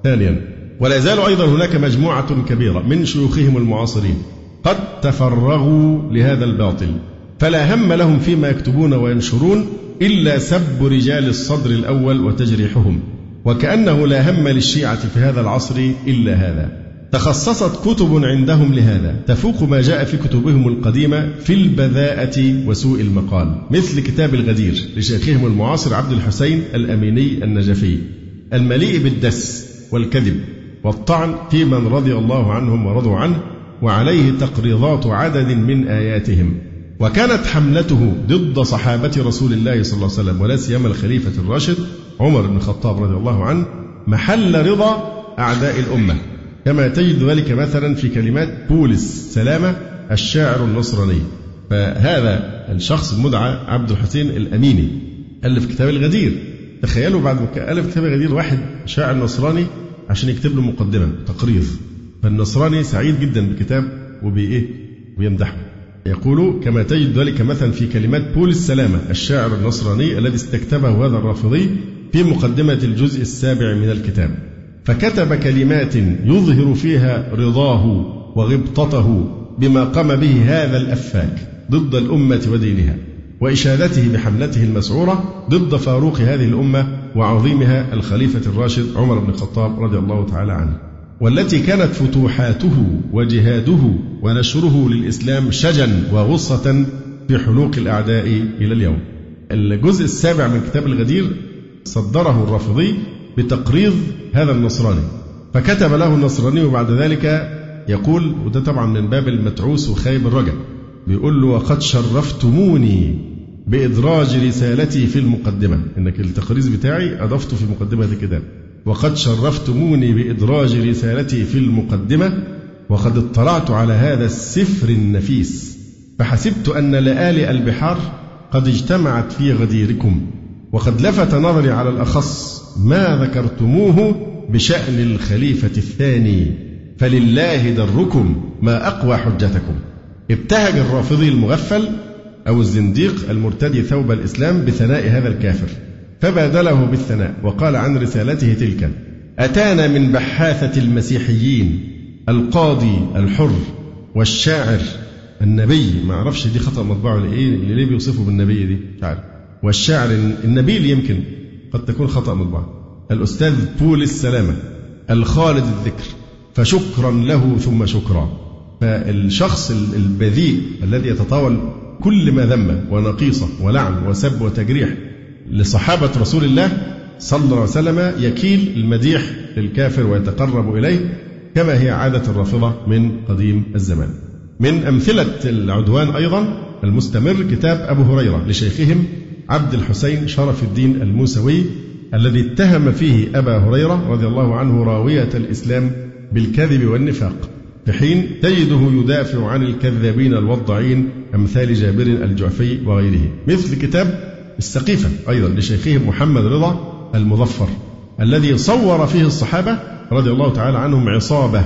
ثانيا ولا يزال أيضا هناك مجموعة كبيرة من شيوخهم المعاصرين قد تفرغوا لهذا الباطل. فلا هم لهم فيما يكتبون وينشرون إلا سب رجال الصدر الأول وتجريحهم. وكأنه لا هم للشيعة في هذا العصر إلا هذا. تخصصت كتب عندهم لهذا. تفوق ما جاء في كتبهم القديمة في البذاءة وسوء المقال. مثل كتاب الغدير لشيخهم المعاصر عبد الحسين الأميني النجفي. المليء بالدس والكذب والطعن في من رضي الله عنهم ورضوا عنه وعليه تقريضات عدد من آياتهم. وكانت حملته ضد صحابة رسول الله صلى الله عليه وسلم ولا سيما الخليفة الراشد عمر بن الخطاب رضي الله عنه محل رضا أعداء الأمة. كما تجد ذلك مثلا في كلمات بولس سلامة الشاعر النصراني. فهذا الشخص المدعى عبد الحسين الأميني ألف كتاب الغدير. تخيلوا بعد ألف كتاب الغدير واحد شاعر نصراني عشان يكتب له مقدمة تقريض فالنصراني سعيد جدا بالكتاب وبإيه؟ ويمدحه. يقول كما تجد ذلك مثلا في كلمات بولس سلامة الشاعر النصراني الذي استكتبه هذا الرافضي في مقدمة الجزء السابع من الكتاب. فكتب كلمات يظهر فيها رضاه وغبطته بما قام به هذا الأفاك ضد الأمة ودينها وإشادته بحملته المسعورة ضد فاروق هذه الأمة وعظيمها الخليفة الراشد عمر بن الخطاب رضي الله تعالى عنه. والتي كانت فتوحاته وجهاده ونشره للإسلام شجا وغصة في حلوق الأعداء إلى اليوم. الجزء السابع من كتاب الغدير صدره الرافضي بتقريض هذا النصراني. فكتب له النصراني بعد ذلك يقول وده طبعا من باب المتعوس وخايب الرجل بيقول له وقد شرفتموني بإدراج رسالتي في المقدمة. إنك التقريز بتاعي أضفته في مقدمة الكتاب. وقد شرفتموني بإدراج رسالتي في المقدمة وقد اطلعت على هذا السفر النفيس فحسبت أن لآلئ البحار قد اجتمعت في غديركم وقد لفت نظري على الأخص ما ذكرتموه بشأن الخليفة الثاني فلله دركم ما أقوى حجتكم. ابتهج الرافضي المغفل أو الزنديق المرتدي ثوب الإسلام بثناء هذا الكافر. فبادله بالثناء وقال عن رسالته تلك أتانا من بحاثة المسيحيين القاضي الحر والشاعر النبي. ما أعرفش دي خطأ مطبوع ولا إيه؟ اللي ليه بيوصفه بالنبي دي؟ مش عارف. والشاعر النبيل يمكن قد تكون خطأ مطبوع. الأستاذ بولس سلامة الخالد الذكر فشكرا له ثم شكرا. فالشخص البذيء الذي يتطاول كل ما ذم ونقيصة ولعن وسب وتجريح لصحابة رسول الله صلى الله عليه وسلم يكيل المديح للكافر ويتقرب إليه كما هي عادة الرافضة من قديم الزمان. من أمثلة العدوان أيضا المستمر كتاب أبو هريرة لشيخهم عبد الحسين شرف الدين الموسوي الذي اتهم فيه أبا هريرة رضي الله عنه راوية الإسلام بالكذب والنفاق. في حين تجده يدافع عن الكذابين الوضعين أمثال جابر الجعفي وغيره. مثل كتاب السقيفة أيضا لشيخهم محمد رضا المظفر الذي صور فيه الصحابة رضي الله تعالى عنهم عصابة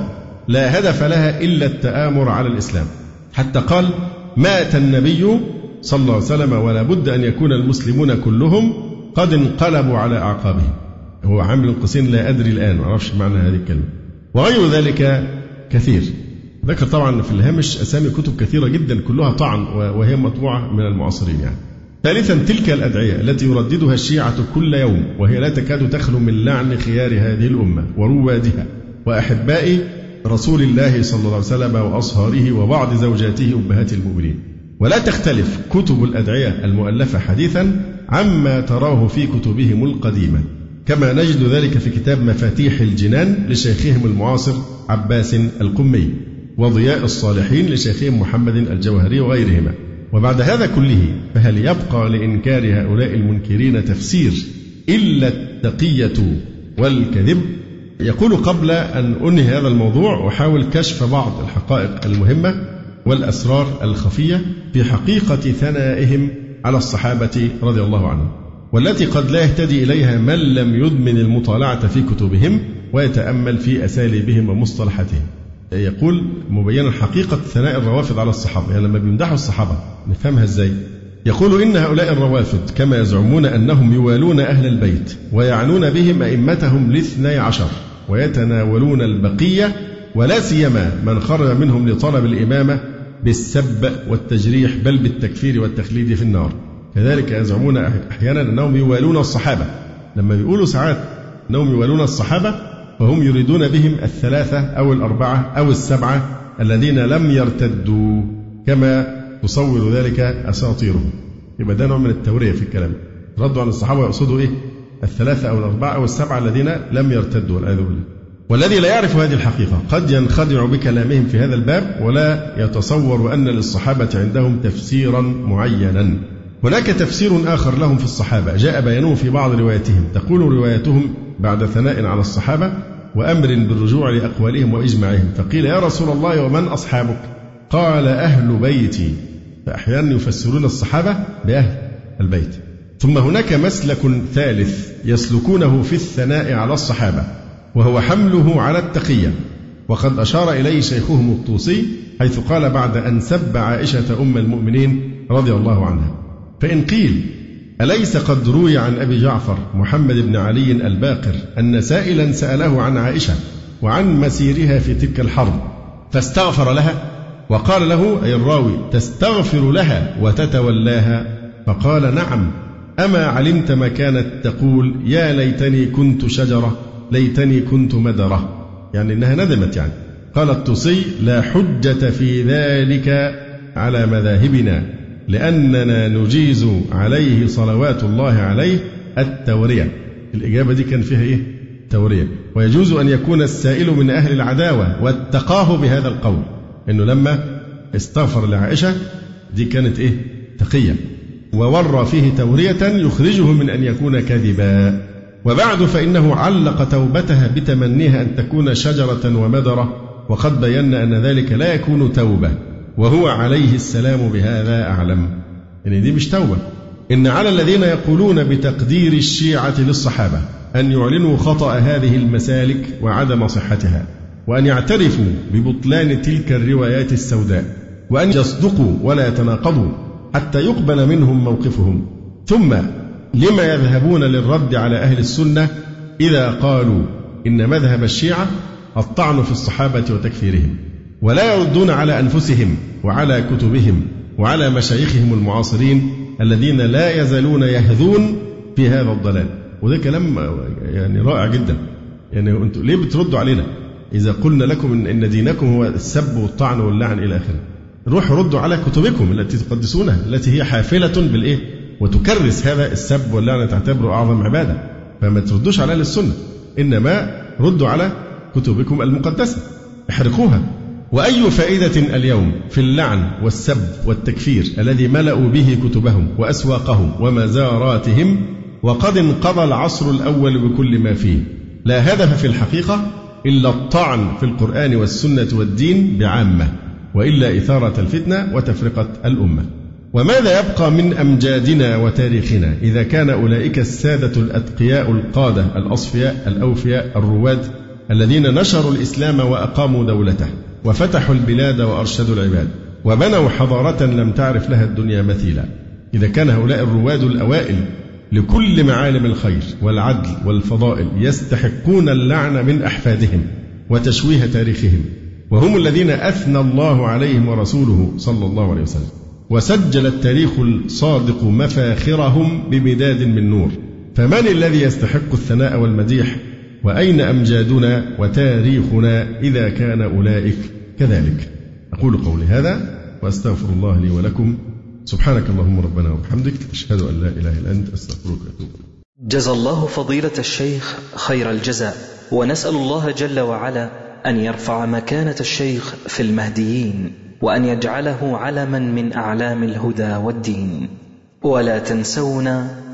لا هدف لها إلا التآمر على الإسلام. حتى قال مات النبي صلى الله عليه وسلم ولا بد أن يكون المسلمون كلهم قد انقلبوا على أعقابهم. هو عامل القوسين لا أدري الآن ما أعرفش معنى هذه الكلمة. وغير ذلك كثير. ذكر طبعا في الهامش أسامي كتب كثيرة جدا كلها طعن وهي مطبوعة من المعاصرين يعني. ثالثا تلك الأدعية التي يرددها الشيعة كل يوم وهي لا تكاد تخلو من لعن خيار هذه الأمة وروادها وأحباء رسول الله صلى الله عليه وسلم وأصهاره وبعض زوجاته أمهات المؤمنين. ولا تختلف كتب الأدعية المؤلفة حديثا عما تراه في كتبهم القديمة كما نجد ذلك في كتاب مفاتيح الجنان لشيخهم المعاصر عباس القمي وضياء الصالحين لشيخهم محمد الجوهري وغيرهما. وبعد هذا كله فهل يبقى لإنكار هؤلاء المنكرين تفسير إلا التقية والكذب؟ يقول قبل أن أنهي هذا الموضوع أحاول كشف بعض الحقائق المهمة والأسرار الخفية في حقيقة ثنائهم على الصحابة رضي الله عنهم والتي قد لا يهتدي إليها من لم يدمن المطالعة في كتبهم ويتأمل في أساليبهم ومصطلحاتهم. يقول مبينا حقيقة ثناء الروافض على الصحابة. يعني لما بيمدحوا الصحابة نفهمها إزاي؟ يقول إن هؤلاء الروافض كما يزعمون أنهم يوالون أهل البيت ويعنون بهم أئمتهم الاثني عشر ويتناولون البقية ولا سيما من خرج منهم لطلب الإمامة بالسب والتجريح بل بالتكفير والتخليد في النار. كذلك يزعمون أحيانا أنهم يوالون الصحابة. لما يقولوا ساعات أنهم يوالون الصحابة فهم يريدون بهم الثلاثة أو الأربعة أو السبعة الذين لم يرتدوا كما تصور ذلك أساطيرهم. يبقى ده نوع من التورية في الكلام. ردوا عن الصحابة يقصدوا إيه؟ الثلاثة أو الأربعة أو السبعة الذين لم يرتدوا والعياذ بالله. والذي لا يعرف هذه الحقيقة قد ينخدع بكلامهم في هذا الباب ولا يتصور أن للصحابة عندهم تفسيرا معينا. هناك تفسير آخر لهم في الصحابة. جاء بيانه في بعض رواياتهم. تقول روايتهم بعد ثناء على الصحابة وأمر بالرجوع لأقوالهم وإجماعهم. فقيل يا رسول الله ومن أصحابك؟ قال أهل بيتي. فأحيانا يفسرون الصحابة بأهل البيت. ثم هناك مسلك ثالث يسلكونه في الثناء على الصحابة وهو حمله على التقية. وقد أشار إليه شيخهم الطوسي حيث قال بعد أن سب عائشة أم المؤمنين رضي الله عنها. فإن قيل أليس قد روي عن أبي جعفر محمد بن علي الباقر أن سائلا سأله عن عائشة وعن مسيرها في تلك الحرب فاستغفر لها وقال له أي الراوي تستغفر لها وتتولاها؟ فقال نعم. أما علمت ما كانت تقول يا ليتني كنت شجرة ليتني كنت مدرة. يعني إنها ندمت يعني. قال الطوسي لا حجة في ذلك على مذاهبنا. لأننا نجيز عليه صلوات الله عليه التورية. الإجابة دي كان فيها إيه؟ تورية. ويجوز أن يكون السائل من أهل العداوة واتقاه بهذا القول. إنه لما استغفر لعائشة دي كانت إيه؟ تقية. وورى فيه تورية يخرجه من أن يكون كذبا وبعد فإنه علق توبتها بتمنيها أن تكون شجرة ومدرة. وقد بينا أن ذلك لا يكون توبة. وهو عليه السلام بهذا أعلم. يعني دي مش توبة. إن على الذين يقولون بتقدير الشيعة للصحابة أن يعلنوا خطأ هذه المسالك وعدم صحتها وأن يعترفوا ببطلان تلك الروايات السوداء وأن يصدقوا ولا يتناقضوا حتى يقبل منهم موقفهم. ثم لما يذهبون للرد على أهل السنة إذا قالوا إن مذهب الشيعة الطعن في الصحابة وتكفيرهم. ولا يردون على أنفسهم وعلى كتبهم وعلى مشايخهم المعاصرين الذين لا يزالون يهذون في هذا الضلال. وده كلام يعني رائع جدا. يعني أنتوا ليه بتردوا علينا؟ إذا قلنا لكم إن دينكم هو السب والطعن واللعن إلى آخره. روحوا ردوا على كتبكم التي تقدسونها التي هي حافلة بالإيه؟ وتكرس هذا السب واللعنة تعتبره أعظم عبادة. فما تردوش على أهل السنة. إنما ردوا على كتبكم المقدسة. احرقوها. وأي فائدة اليوم في اللعن والسب والتكفير الذي ملأوا به كتبهم وأسواقهم ومزاراتهم وقد انقضى العصر الأول بكل ما فيه. لا هدف في الحقيقة إلا الطعن في القرآن والسنة والدين بعامة وإلا إثارة الفتنة وتفرقة الأمة. وماذا يبقى من أمجادنا وتاريخنا إذا كان أولئك السادة الأتقياء القادة الأصفياء الأوفياء الرواد الذين نشروا الإسلام وأقاموا دولته؟ وفتحوا البلاد وأرشدوا العباد وبنوا حضارة لم تعرف لها الدنيا مثيلا. إذا كان هؤلاء الرواد الأوائل لكل معالم الخير والعدل والفضائل يستحقون اللعن من أحفادهم وتشويه تاريخهم وهم الذين أثنى الله عليهم ورسوله صلى الله عليه وسلم. وسجل التاريخ الصادق مفاخرهم بمداد من نور. فمن الذي يستحق الثناء والمديح؟ وأين أمجادنا وتاريخنا إذا كان أولئك كذلك؟ أقول قولي هذا وأستغفر الله لي ولكم. سبحانك اللهم ربنا وبحمدك أشهد أن لا إله إلا أنت أستغفرك وأتوب جزى الله فضيلة الشيخ خير الجزاء ونسأل الله جل وعلا أن يرفع مكانة الشيخ في المهديين وأن يجعله علما من أعلام الهدى والدين. ولا تنسونا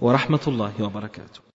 ورحمة الله وبركاته.